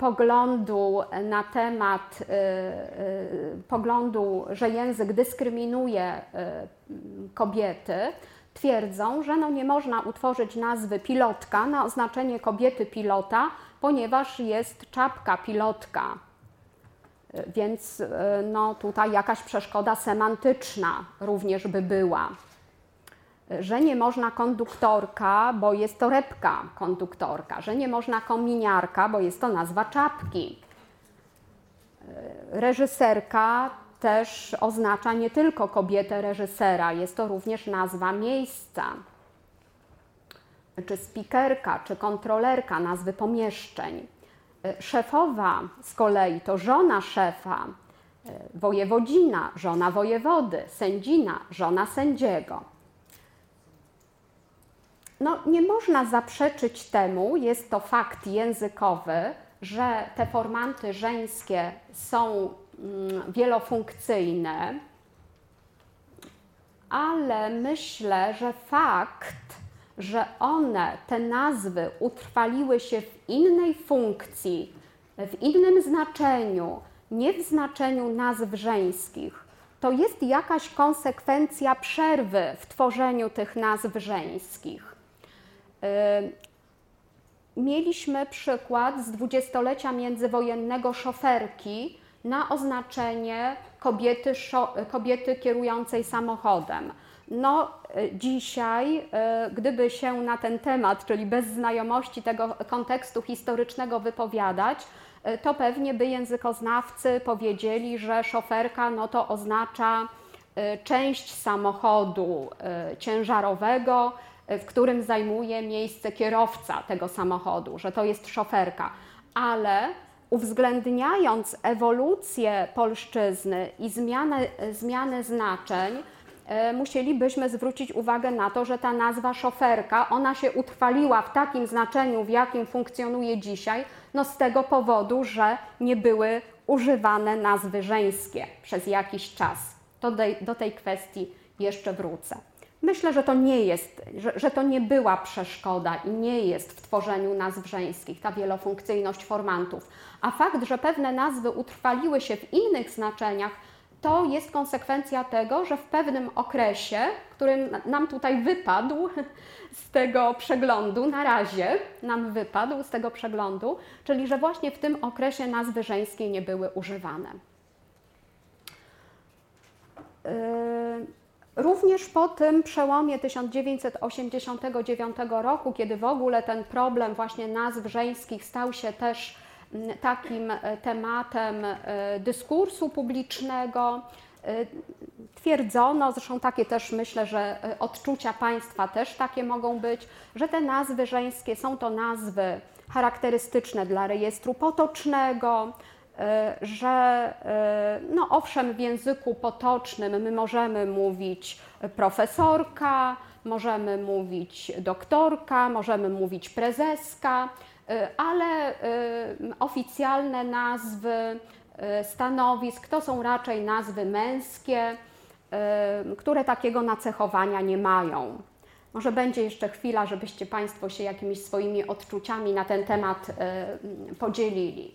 poglądu na temat y, y, poglądu, że język dyskryminuje y, kobiety, twierdzą, że no nie można utworzyć nazwy pilotka na oznaczenie kobiety pilota, ponieważ jest czapka pilotka. Więc no, tutaj jakaś przeszkoda semantyczna również by była że nie można konduktorka, bo jest to repka konduktorka, że nie można kominiarka, bo jest to nazwa czapki. Reżyserka też oznacza nie tylko kobietę reżysera, jest to również nazwa miejsca. Czy spikerka, czy kontrolerka, nazwy pomieszczeń. Szefowa z kolei to żona szefa, wojewodzina, żona wojewody, sędzina, żona sędziego. No, nie można zaprzeczyć temu, jest to fakt językowy, że te formanty żeńskie są mm, wielofunkcyjne, ale myślę, że fakt, że one, te nazwy utrwaliły się w innej funkcji, w innym znaczeniu nie w znaczeniu nazw żeńskich, to jest jakaś konsekwencja przerwy w tworzeniu tych nazw żeńskich. Mieliśmy przykład z dwudziestolecia międzywojennego szoferki na oznaczenie kobiety, kobiety kierującej samochodem. No, e, dzisiaj, e, gdyby się na ten temat, czyli bez znajomości tego kontekstu historycznego wypowiadać, to pewnie by językoznawcy powiedzieli, że szoferka no to oznacza część samochodu ciężarowego, w którym zajmuje miejsce kierowca tego samochodu, że to jest szoferka. Ale uwzględniając ewolucję polszczyzny i zmianę, zmianę znaczeń, E, musielibyśmy zwrócić uwagę na to, że ta nazwa szoferka, ona się utrwaliła w takim znaczeniu, w jakim funkcjonuje dzisiaj, no z tego powodu, że nie były używane nazwy żeńskie przez jakiś czas. To do, do tej kwestii jeszcze wrócę. Myślę, że to nie jest, że, że to nie była przeszkoda i nie jest w tworzeniu nazw żeńskich ta wielofunkcyjność formantów. A fakt, że pewne nazwy utrwaliły się w innych znaczeniach, to jest konsekwencja tego, że w pewnym okresie, który nam tutaj wypadł z tego przeglądu, na razie nam wypadł z tego przeglądu, czyli że właśnie w tym okresie nazwy żeńskie nie były używane. Yy, również po tym przełomie 1989 roku, kiedy w ogóle ten problem właśnie nazw żeńskich stał się też takim e, tematem e, dyskursu publicznego. E, twierdzono, zresztą takie też myślę, że odczucia państwa też takie mogą być, że te nazwy żeńskie są to nazwy charakterystyczne dla rejestru potocznego, że no owszem, w języku potocznym my możemy mówić profesorka, możemy mówić doktorka, możemy mówić prezeska, Y, ale oficjalne nazwy stanowisk to są raczej nazwy męskie, które takiego nacechowania nie mają. Może będzie jeszcze chwila, żebyście Państwo się jakimiś swoimi odczuciami na ten temat podzielili.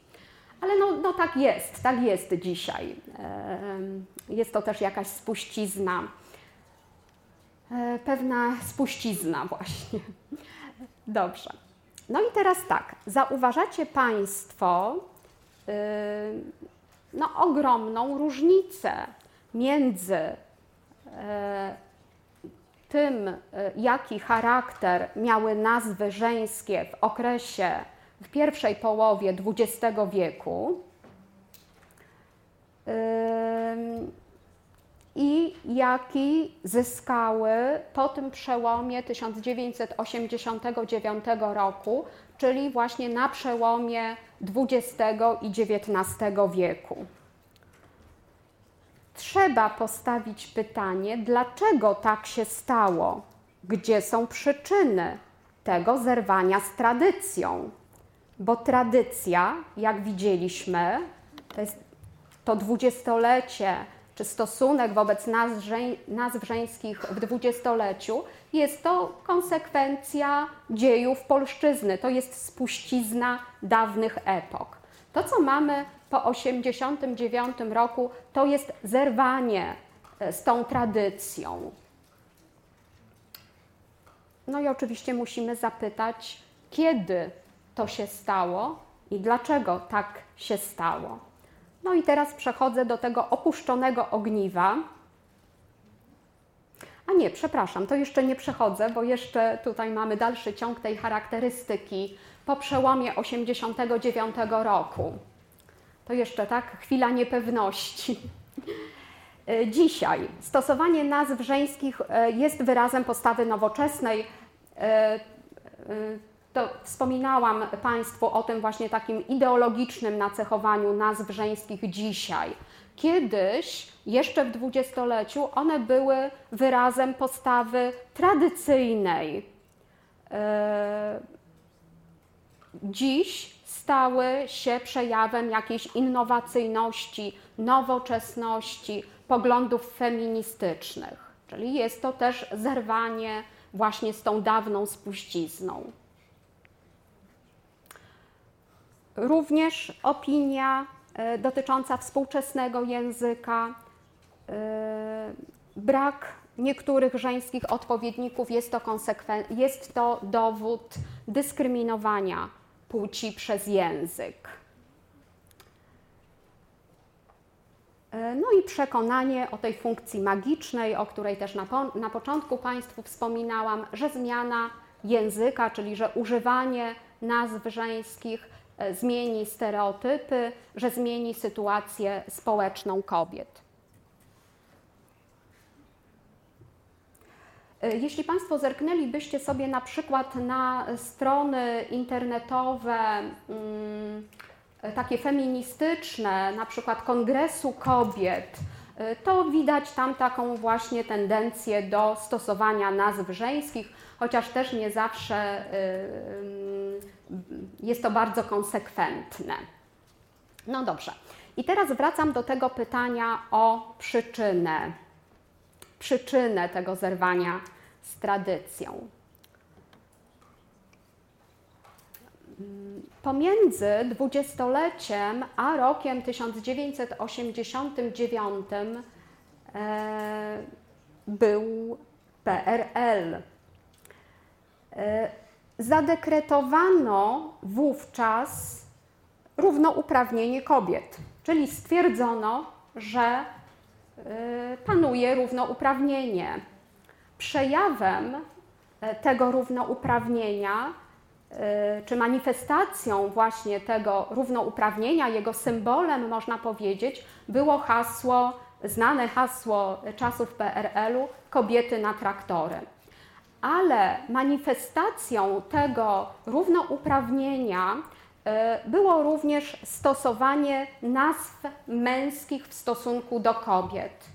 Ale no, no tak jest, tak jest dzisiaj. Jest to też jakaś spuścizna, pewna spuścizna właśnie. Dobrze. No i teraz tak, zauważacie Państwo no, ogromną różnicę między yy, tym, yy, jaki charakter miały nazwy żeńskie w okresie, w pierwszej połowie XX wieku i jaki zyskały po tym przełomie 1989 roku, czyli właśnie na przełomie XX i XIX wieku. Trzeba postawić pytanie, dlaczego tak się stało? Gdzie są przyczyny tego zerwania z tradycją? Bo tradycja, jak widzieliśmy, to jest to dwudziestolecie czy stosunek wobec nazw, żeń, nazw żeńskich w dwudziestoleciu, jest to konsekwencja dziejów polszczyzny, to jest spuścizna dawnych epok. To, co mamy po 1989 roku, to jest zerwanie e, z tą tradycją. No i oczywiście musimy zapytać, kiedy to się stało i dlaczego tak się stało. No i teraz przechodzę do tego opuszczonego ogniwa. A nie, przepraszam, to jeszcze nie przechodzę, bo jeszcze tutaj mamy dalszy ciąg tej charakterystyki po przełomie 89 roku. To jeszcze tak, chwila niepewności. E, dzisiaj stosowanie nazw żeńskich e, jest wyrazem postawy nowoczesnej. To wspominałam Państwu o tym właśnie takim ideologicznym nacechowaniu nazw żeńskich dzisiaj. Kiedyś, jeszcze w dwudziestoleciu, one były wyrazem postawy tradycyjnej. E, dziś stały się przejawem jakiejś innowacyjności, nowoczesności, poglądów feministycznych. Czyli jest to też zerwanie właśnie z tą dawną spuścizną. Również opinia e, dotycząca współczesnego języka, e, brak niektórych żeńskich odpowiedników jest to, jest to dowód dyskryminowania płci przez język. E, no i przekonanie o tej funkcji magicznej, o której też na, po, na początku Państwu wspominałam, że zmiana języka, czyli że używanie nazw żeńskich zmieni stereotypy, że zmieni sytuację społeczną kobiet. E, jeśli Państwo zerknęlibyście sobie na przykład na strony internetowe, mm, takie feministyczne, na przykład Kongresu Kobiet, y, to widać tam taką właśnie tendencję do stosowania nazw żeńskich, chociaż też nie zawsze y, y, jest to bardzo konsekwentne. No dobrze. I teraz wracam do tego pytania o przyczynę. Przyczynę tego zerwania z tradycją. Pomiędzy dwudziestoleciem a rokiem 1989 e, był PRL. E, zadekretowano wówczas równouprawnienie kobiet, czyli stwierdzono, że e, panuje równouprawnienie. Przejawem tego równouprawnienia czy manifestacją właśnie tego równouprawnienia, jego symbolem, można powiedzieć, było hasło, znane hasło czasów PRL-u kobiety na traktory. Ale manifestacją tego równouprawnienia e, było również stosowanie nazw męskich w stosunku do kobiet.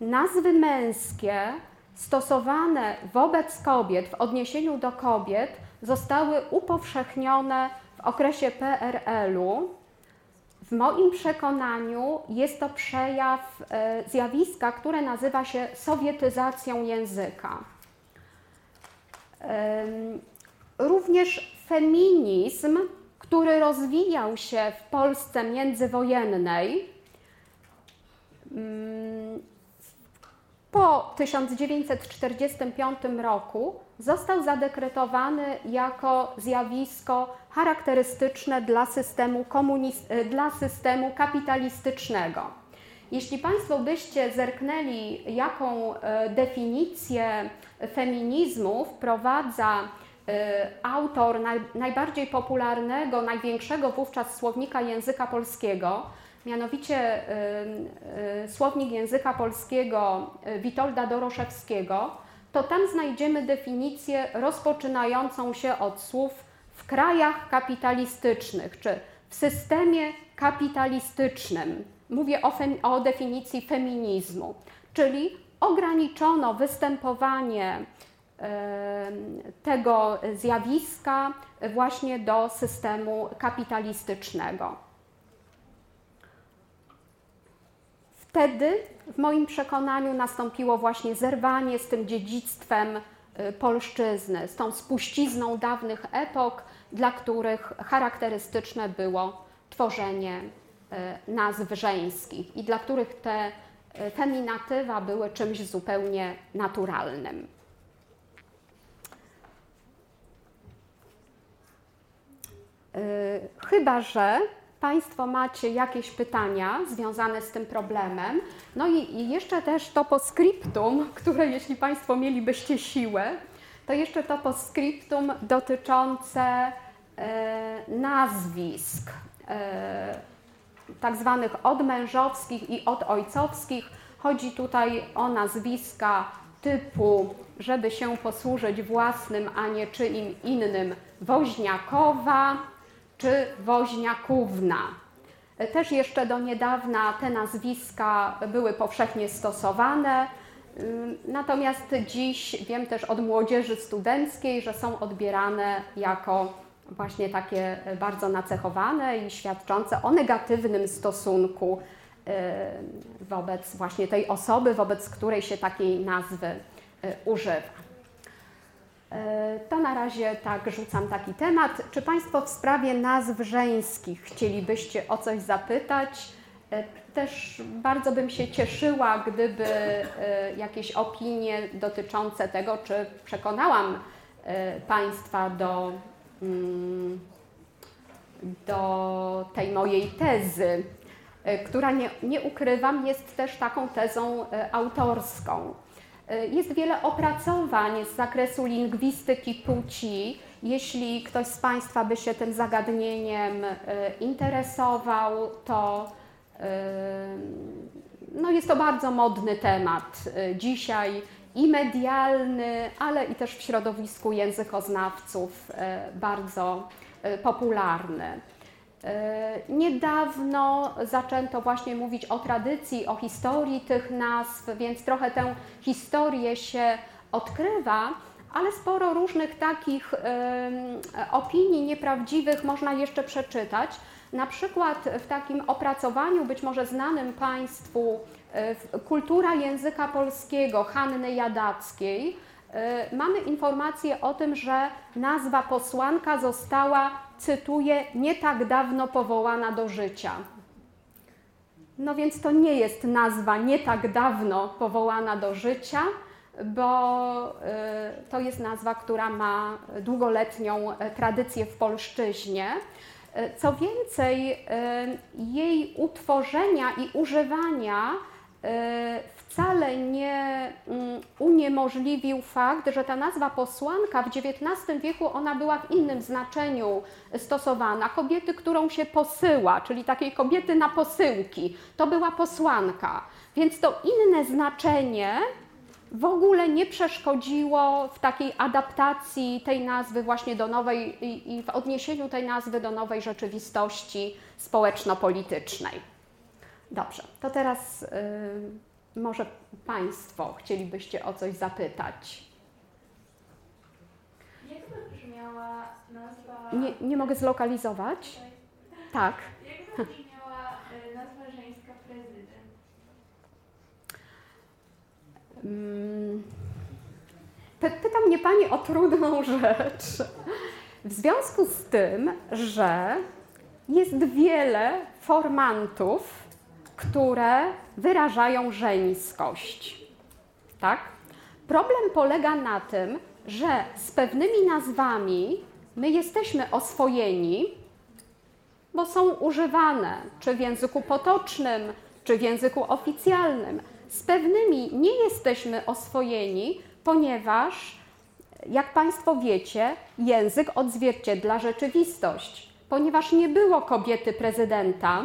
Nazwy męskie stosowane wobec kobiet, w odniesieniu do kobiet, zostały upowszechnione w okresie PRL-u. W moim przekonaniu jest to przejaw e, zjawiska, które nazywa się sowietyzacją języka. Również feminizm, który rozwijał się w Polsce międzywojennej, po 1945 roku został zadekretowany jako zjawisko charakterystyczne dla systemu, dla systemu kapitalistycznego. Jeśli Państwo byście zerknęli, jaką e, definicję feminizmu wprowadza e, autor najbardziej popularnego, największego wówczas słownika języka polskiego, mianowicie słownik języka polskiego Witolda Doroszewskiego, to tam znajdziemy definicję rozpoczynającą się od słów w krajach kapitalistycznych, czy w systemie kapitalistycznym. Mówię o, o definicji feminizmu, czyli ograniczono występowanie tego zjawiska właśnie do systemu kapitalistycznego. Wtedy, w moim przekonaniu, nastąpiło właśnie zerwanie z tym dziedzictwem y, polszczyzny, z tą spuścizną dawnych epok, dla których charakterystyczne było tworzenie nazw żeńskich i dla których te y, feminatywa były czymś zupełnie naturalnym. Chyba, że Państwo macie jakieś pytania związane z tym problemem. No i, jeszcze też to postscriptum, które jeśli Państwo mielibyście siłę, to jeszcze to postscriptum dotyczące e, nazwisk, e, tak zwanych odmężowskich i odojcowskich. Chodzi tutaj o nazwiska typu, żeby się posłużyć własnym, a nie czyim innym, Woźniakowa, czy Woźniakówna. Też jeszcze do niedawna te nazwiska były powszechnie stosowane, natomiast dziś wiem też od młodzieży studenckiej, że są odbierane jako właśnie takie bardzo nacechowane i świadczące o negatywnym stosunku wobec właśnie tej osoby, wobec której się takiej nazwy używa. E, to na razie tak rzucam taki temat. Czy Państwo w sprawie nazw żeńskich chcielibyście o coś zapytać? E, też bardzo bym się cieszyła, gdyby e, jakieś opinie dotyczące tego, czy przekonałam Państwa do, do tej mojej tezy, która nie, nie ukrywam, jest też taką tezą autorską. E, jest wiele opracowań z zakresu lingwistyki płci. Jeśli ktoś z Państwa by się tym zagadnieniem e, interesował, to e, no jest to bardzo modny temat dzisiaj i medialny, ale i też w środowisku językoznawców bardzo popularny. E, niedawno zaczęto właśnie mówić o tradycji, o historii tych nazw, więc trochę tę historię się odkrywa, ale sporo różnych takich opinii nieprawdziwych można jeszcze przeczytać. Na przykład w takim opracowaniu, być może znanym Państwu, e, Kultura języka polskiego Hanny Jadackiej, e, mamy informację o tym, że nazwa posłanka została cytuję, nie tak dawno powołana do życia. No więc to nie jest nazwa nie tak dawno powołana do życia, bo y, to jest nazwa, która ma długoletnią e, tradycję w polszczyźnie. E, co więcej, jej utworzenia i używania wcale nie mm, uniemożliwił fakt, że ta nazwa posłanka w XIX wieku ona była w innym znaczeniu stosowana. Kobiety, którą się posyła, czyli takiej kobiety na posyłki, to była posłanka. Więc to inne znaczenie w ogóle nie przeszkodziło w takiej adaptacji tej nazwy właśnie do nowej i w odniesieniu tej nazwy do nowej rzeczywistości społeczno-politycznej. Dobrze, to teraz. Yy może Państwo chcielibyście o coś zapytać? Jak brzmiała nazwa... Nie, nie mogę zlokalizować? Tak. Jak brzmiała e, nazwa żeńska prezydent? Mm. Pyta mnie Pani o trudną rzecz. W związku z tym, że jest wiele formantów, które wyrażają żeńskość. Tak? Problem polega na tym, że z pewnymi nazwami my jesteśmy oswojeni, bo są używane czy w języku potocznym, czy w języku oficjalnym. Z pewnymi nie jesteśmy oswojeni, ponieważ, jak Państwo wiecie, język odzwierciedla rzeczywistość. Ponieważ nie było kobiety prezydenta,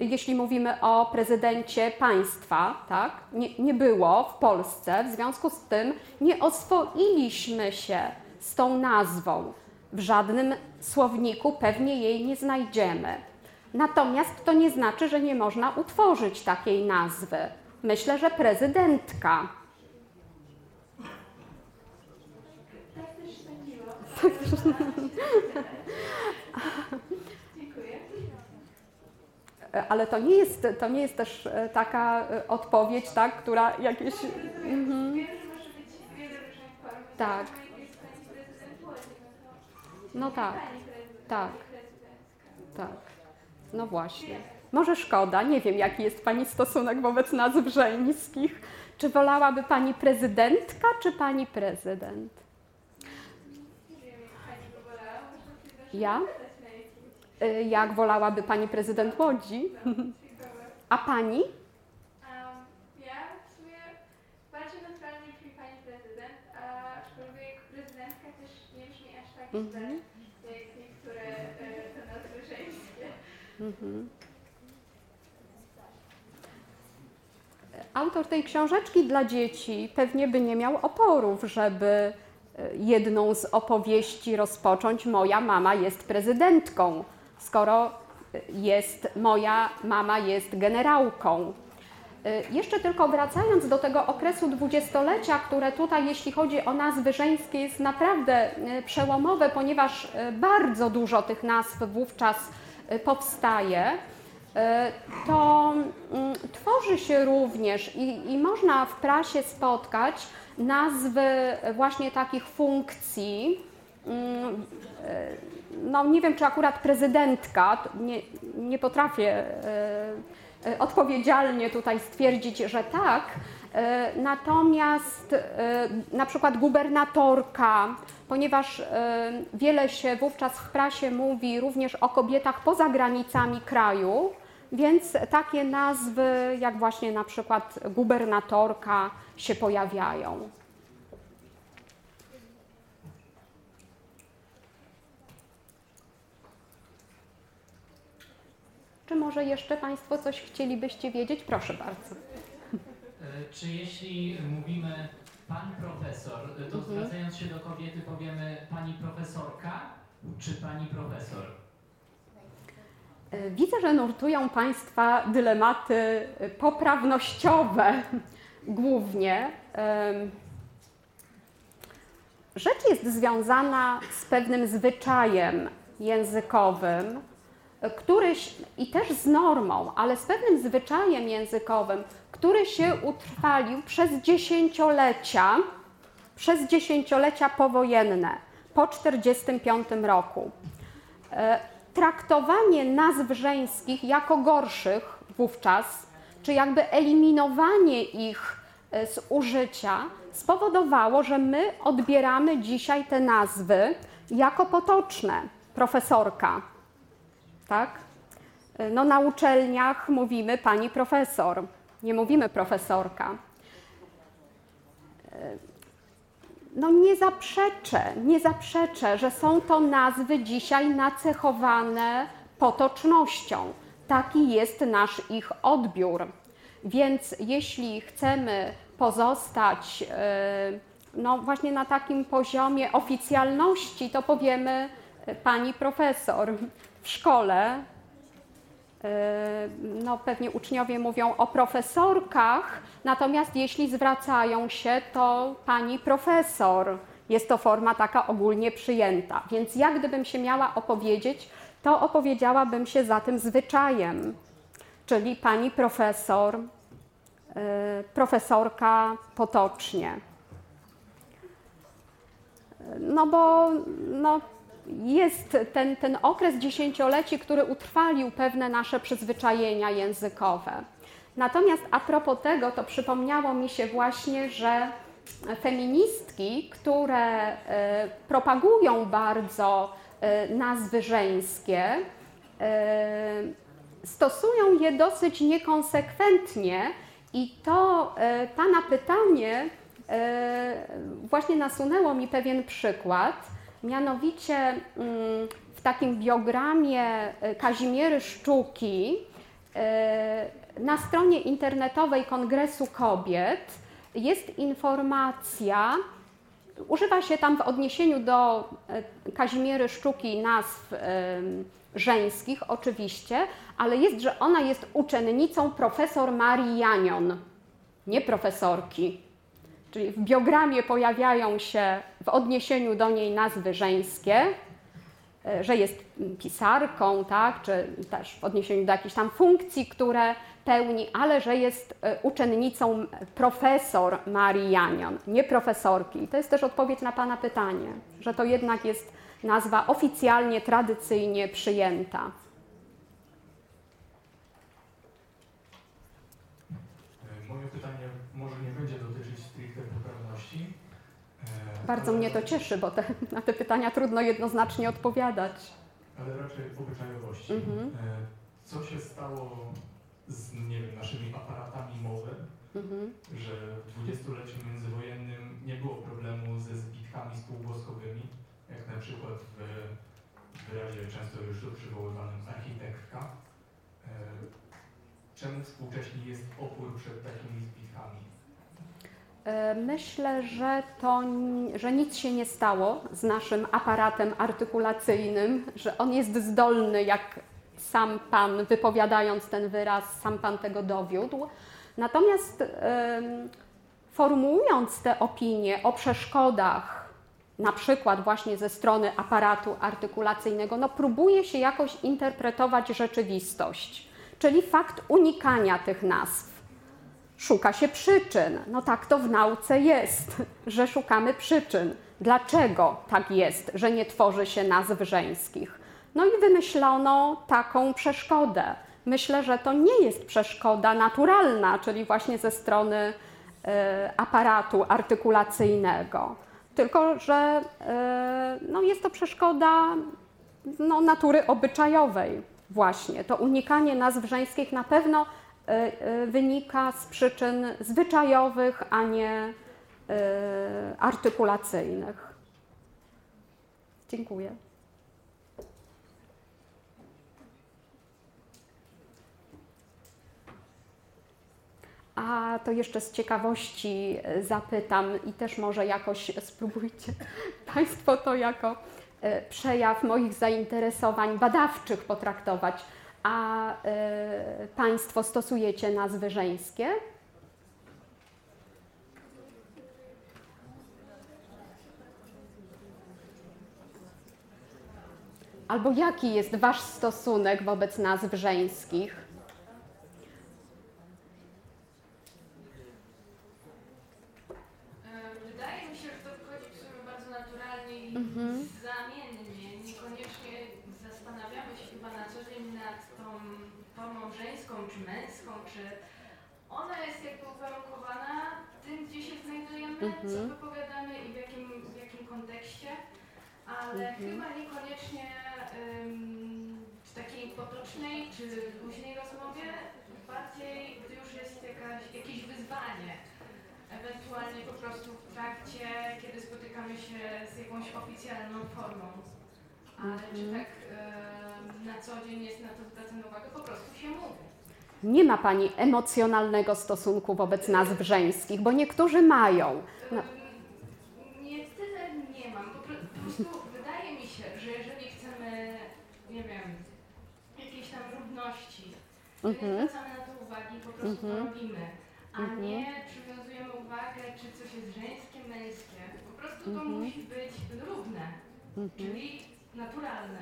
jeśli mówimy o prezydencie państwa, tak, nie, nie było w Polsce, w związku z tym nie oswoiliśmy się z tą nazwą. W żadnym słowniku pewnie jej nie znajdziemy. Natomiast to nie znaczy, że nie można utworzyć takiej nazwy. Myślę, że prezydentka. Tak też ale to nie jest, to nie jest też e, taka e, odpowiedź, tak, która jakieś... Mhm. Tak. No tak, tak, tak. No właśnie. Może szkoda, nie wiem jaki jest Pani stosunek wobec nazw żeńskich. Czy wolałaby Pani prezydentka, czy Pani prezydent? Ja? Y, jak wolałaby pani prezydent Łodzi. A pani? Ja w sumie bardziej naturalnie brzmi pani prezydent, aczkolwiek prezydentka też nie brzmi aż tak źle, mhm. jak niektóre y, te nazwy żeńskie. Mhm. Autor tej książeczki dla dzieci pewnie by nie miał oporów, żeby y, jedną z opowieści rozpocząć Moja mama jest prezydentką skoro jest moja mama jest generałką. Y, jeszcze tylko wracając do tego okresu dwudziestolecia, które tutaj, jeśli chodzi o nazwy żeńskie, jest naprawdę y, przełomowe, ponieważ y, bardzo dużo tych nazw wówczas powstaje. to mm, tworzy się również i, i można w prasie spotkać nazwy właśnie takich funkcji. No nie wiem, czy akurat prezydentka, nie, nie potrafię e, e, odpowiedzialnie tutaj stwierdzić, że tak. E, Natomiast na przykład gubernatorka, ponieważ wiele się wówczas w prasie mówi również o kobietach poza granicami kraju, więc takie nazwy jak właśnie na przykład gubernatorka się pojawiają. Czy może jeszcze Państwo coś chcielibyście wiedzieć? Proszę bardzo. E, Czy jeśli mówimy pan profesor, e, to Mhm. zwracając się do kobiety powiemy pani profesorka czy pani profesor? E, Widzę, że nurtują Państwa dylematy poprawnościowe głównie. Rzecz jest związana z pewnym zwyczajem językowym, e, który ś- i też z normą, ale z pewnym zwyczajem językowym, który się utrwalił przez dziesięciolecia, przez dziesięciolecia powojenne, po 1945 roku. E, traktowanie nazw żeńskich jako gorszych wówczas, czy jakby eliminowanie ich e, z użycia, spowodowało, że my odbieramy dzisiaj te nazwy jako potoczne. Profesorka, tak? E, No na uczelniach mówimy pani profesor, nie mówimy profesorka. No nie zaprzeczę, nie zaprzeczę, że są to nazwy dzisiaj nacechowane potocznością. Taki jest nasz ich odbiór. Więc jeśli chcemy pozostać e, no właśnie na takim poziomie oficjalności, to powiemy e, pani profesor. W szkole e, no pewnie uczniowie mówią o profesorkach, natomiast jeśli zwracają się, to pani profesor. Jest to forma taka ogólnie przyjęta. Więc jak gdybym się miała opowiedzieć, to opowiedziałabym się za tym zwyczajem, czyli pani profesor, e, profesorka potocznie. No bo no, jest ten, ten okres dziesięcioleci, który utrwalił pewne nasze przyzwyczajenia językowe. Natomiast a propos tego, to przypomniało mi się właśnie, że feministki, które e, propagują bardzo e, nazwy żeńskie, e, stosują je dosyć niekonsekwentnie i to Pana pytanie właśnie nasunęło mi pewien przykład. Mianowicie mm, w takim biogramie e, Kazimiery Szczuki e, na stronie internetowej Kongresu Kobiet jest informacja, używa się tam w odniesieniu do e, Kazimiery Szczuki nazw żeńskich oczywiście, ale jest, że ona jest uczennicą profesor Marii Janion, nie profesorki. Czyli w biogramie pojawiają się w odniesieniu do niej nazwy żeńskie, e, że jest pisarką, tak, czy też w odniesieniu do jakichś tam funkcji, które pełni, ale że jest e, uczennicą profesor Marii Janion, nie profesorki. I to jest też odpowiedź na Pana pytanie, że to jednak jest nazwa oficjalnie, tradycyjnie przyjęta. E, Moje pytanie może nie będzie dotyczyć stricte poprawności. e, Bardzo mnie to cieszy, bo te, na te pytania trudno jednoznacznie odpowiadać. Ale raczej obyczajowości. Mhm. E, Co się stało z nie wiem, naszymi aparatami mowy, Mhm. że w dwudziestoleciu międzywojennym nie było problemu ze zbitkami spółgłoskowymi, jak na przykład w wyrazie często już tu przywoływanym architektka. E, Czemu współcześnie jest opór przed takimi zbitkami? E, Myślę, że, to, że nic się nie stało z naszym aparatem artykulacyjnym, że on jest zdolny, jak sam Pan, wypowiadając ten wyraz, sam Pan tego dowiódł. Natomiast formułując te opinie o przeszkodach, na przykład właśnie ze strony aparatu artykulacyjnego, no próbuje się jakoś interpretować rzeczywistość. czyli fakt unikania tych nazw. Szuka się przyczyn. No tak to w nauce jest, że szukamy przyczyn. Dlaczego tak jest, że nie tworzy się nazw żeńskich? No i wymyślono taką przeszkodę. Myślę, że to nie jest przeszkoda naturalna, czyli właśnie ze strony e, aparatu artykulacyjnego, tylko że e, no, jest to przeszkoda no, natury obyczajowej właśnie. To unikanie nazw żeńskich na pewno wynika z przyczyn zwyczajowych, a nie e, artykulacyjnych. Dziękuję. A to jeszcze z ciekawości e, zapytam i też może jakoś spróbujcie Państwo to jako e, przejaw moich zainteresowań badawczych potraktować. A e, Państwo stosujecie nazwy żeńskie? Albo jaki jest Wasz stosunek wobec nazw żeńskich? E, Wydaje mi się, że to wchodzi w sumie bardzo naturalnie i Mhm. zamiennie. Niekoniecznie zastanawiamy się chyba na co dzień nad tą formą żeńską czy męską, czy ona jest jakby uwarunkowana tym, gdzie się znajdujemy, co Mhm. wypowiadamy i w jakim, w jakim kontekście, ale Mhm. chyba niekoniecznie ym, w takiej potocznej czy luźnej rozmowie, bardziej gdy już jest jakaś, jakieś wyzwanie ewentualnie po prostu w trakcie, kiedy spotykamy się z jakąś oficjalną formą. Ale czy Mhm. tak na co dzień jest na to zwracane uwagę? Po prostu się mówi. Nie ma Pani emocjonalnego stosunku wobec nazw żeńskich, bo niektórzy mają. No. Nie tyle nie mam, po, pro- po prostu wydaje mi się, że jeżeli chcemy, nie wiem, jakiejś tam równości, to nie Mhm. zwracamy na to uwagi, po prostu to Mhm. robimy. A nie przywiązujemy uwagę, czy coś jest żeńskie, męskie. Po prostu to musi być równe, czyli naturalne.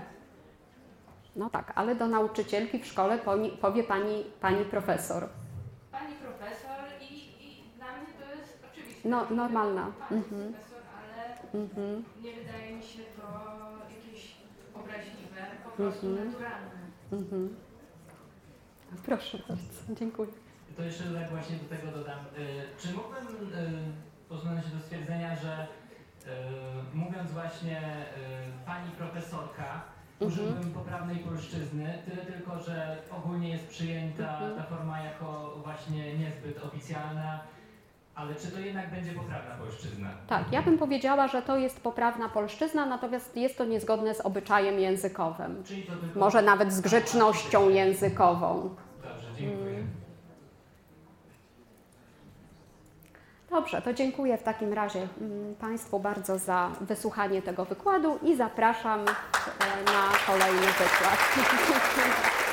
No tak, ale do nauczycielki w szkole poni- powie Pani, pani profesor. Pani profesor i, i dla mnie to jest oczywiste. No, normalna. Pani Mhm. profesor, ale Mhm. nie wydaje mi się to jakieś obraźliwe, po prostu Mhm. naturalne. Mhm. Proszę bardzo, dziękuję. To jeszcze tak właśnie do tego dodam. Y, Czy mógłbym y, posunąć się do stwierdzenia, że mówiąc właśnie y, pani profesorka, Mhm. użyłbym poprawnej polszczyzny, tyle tylko, że ogólnie jest przyjęta Mhm. ta forma jako właśnie niezbyt oficjalna, ale czy to jednak będzie poprawna polszczyzna? Tak, ja bym powiedziała, że to jest poprawna polszczyzna, natomiast jest to niezgodne z obyczajem językowym. Czyli to tylko... Może nawet z grzecznością językową. Dobrze, dziękuję. Dobrze, to dziękuję w takim razie mm, Państwu bardzo za wysłuchanie tego wykładu i zapraszam e, na kolejny wykład.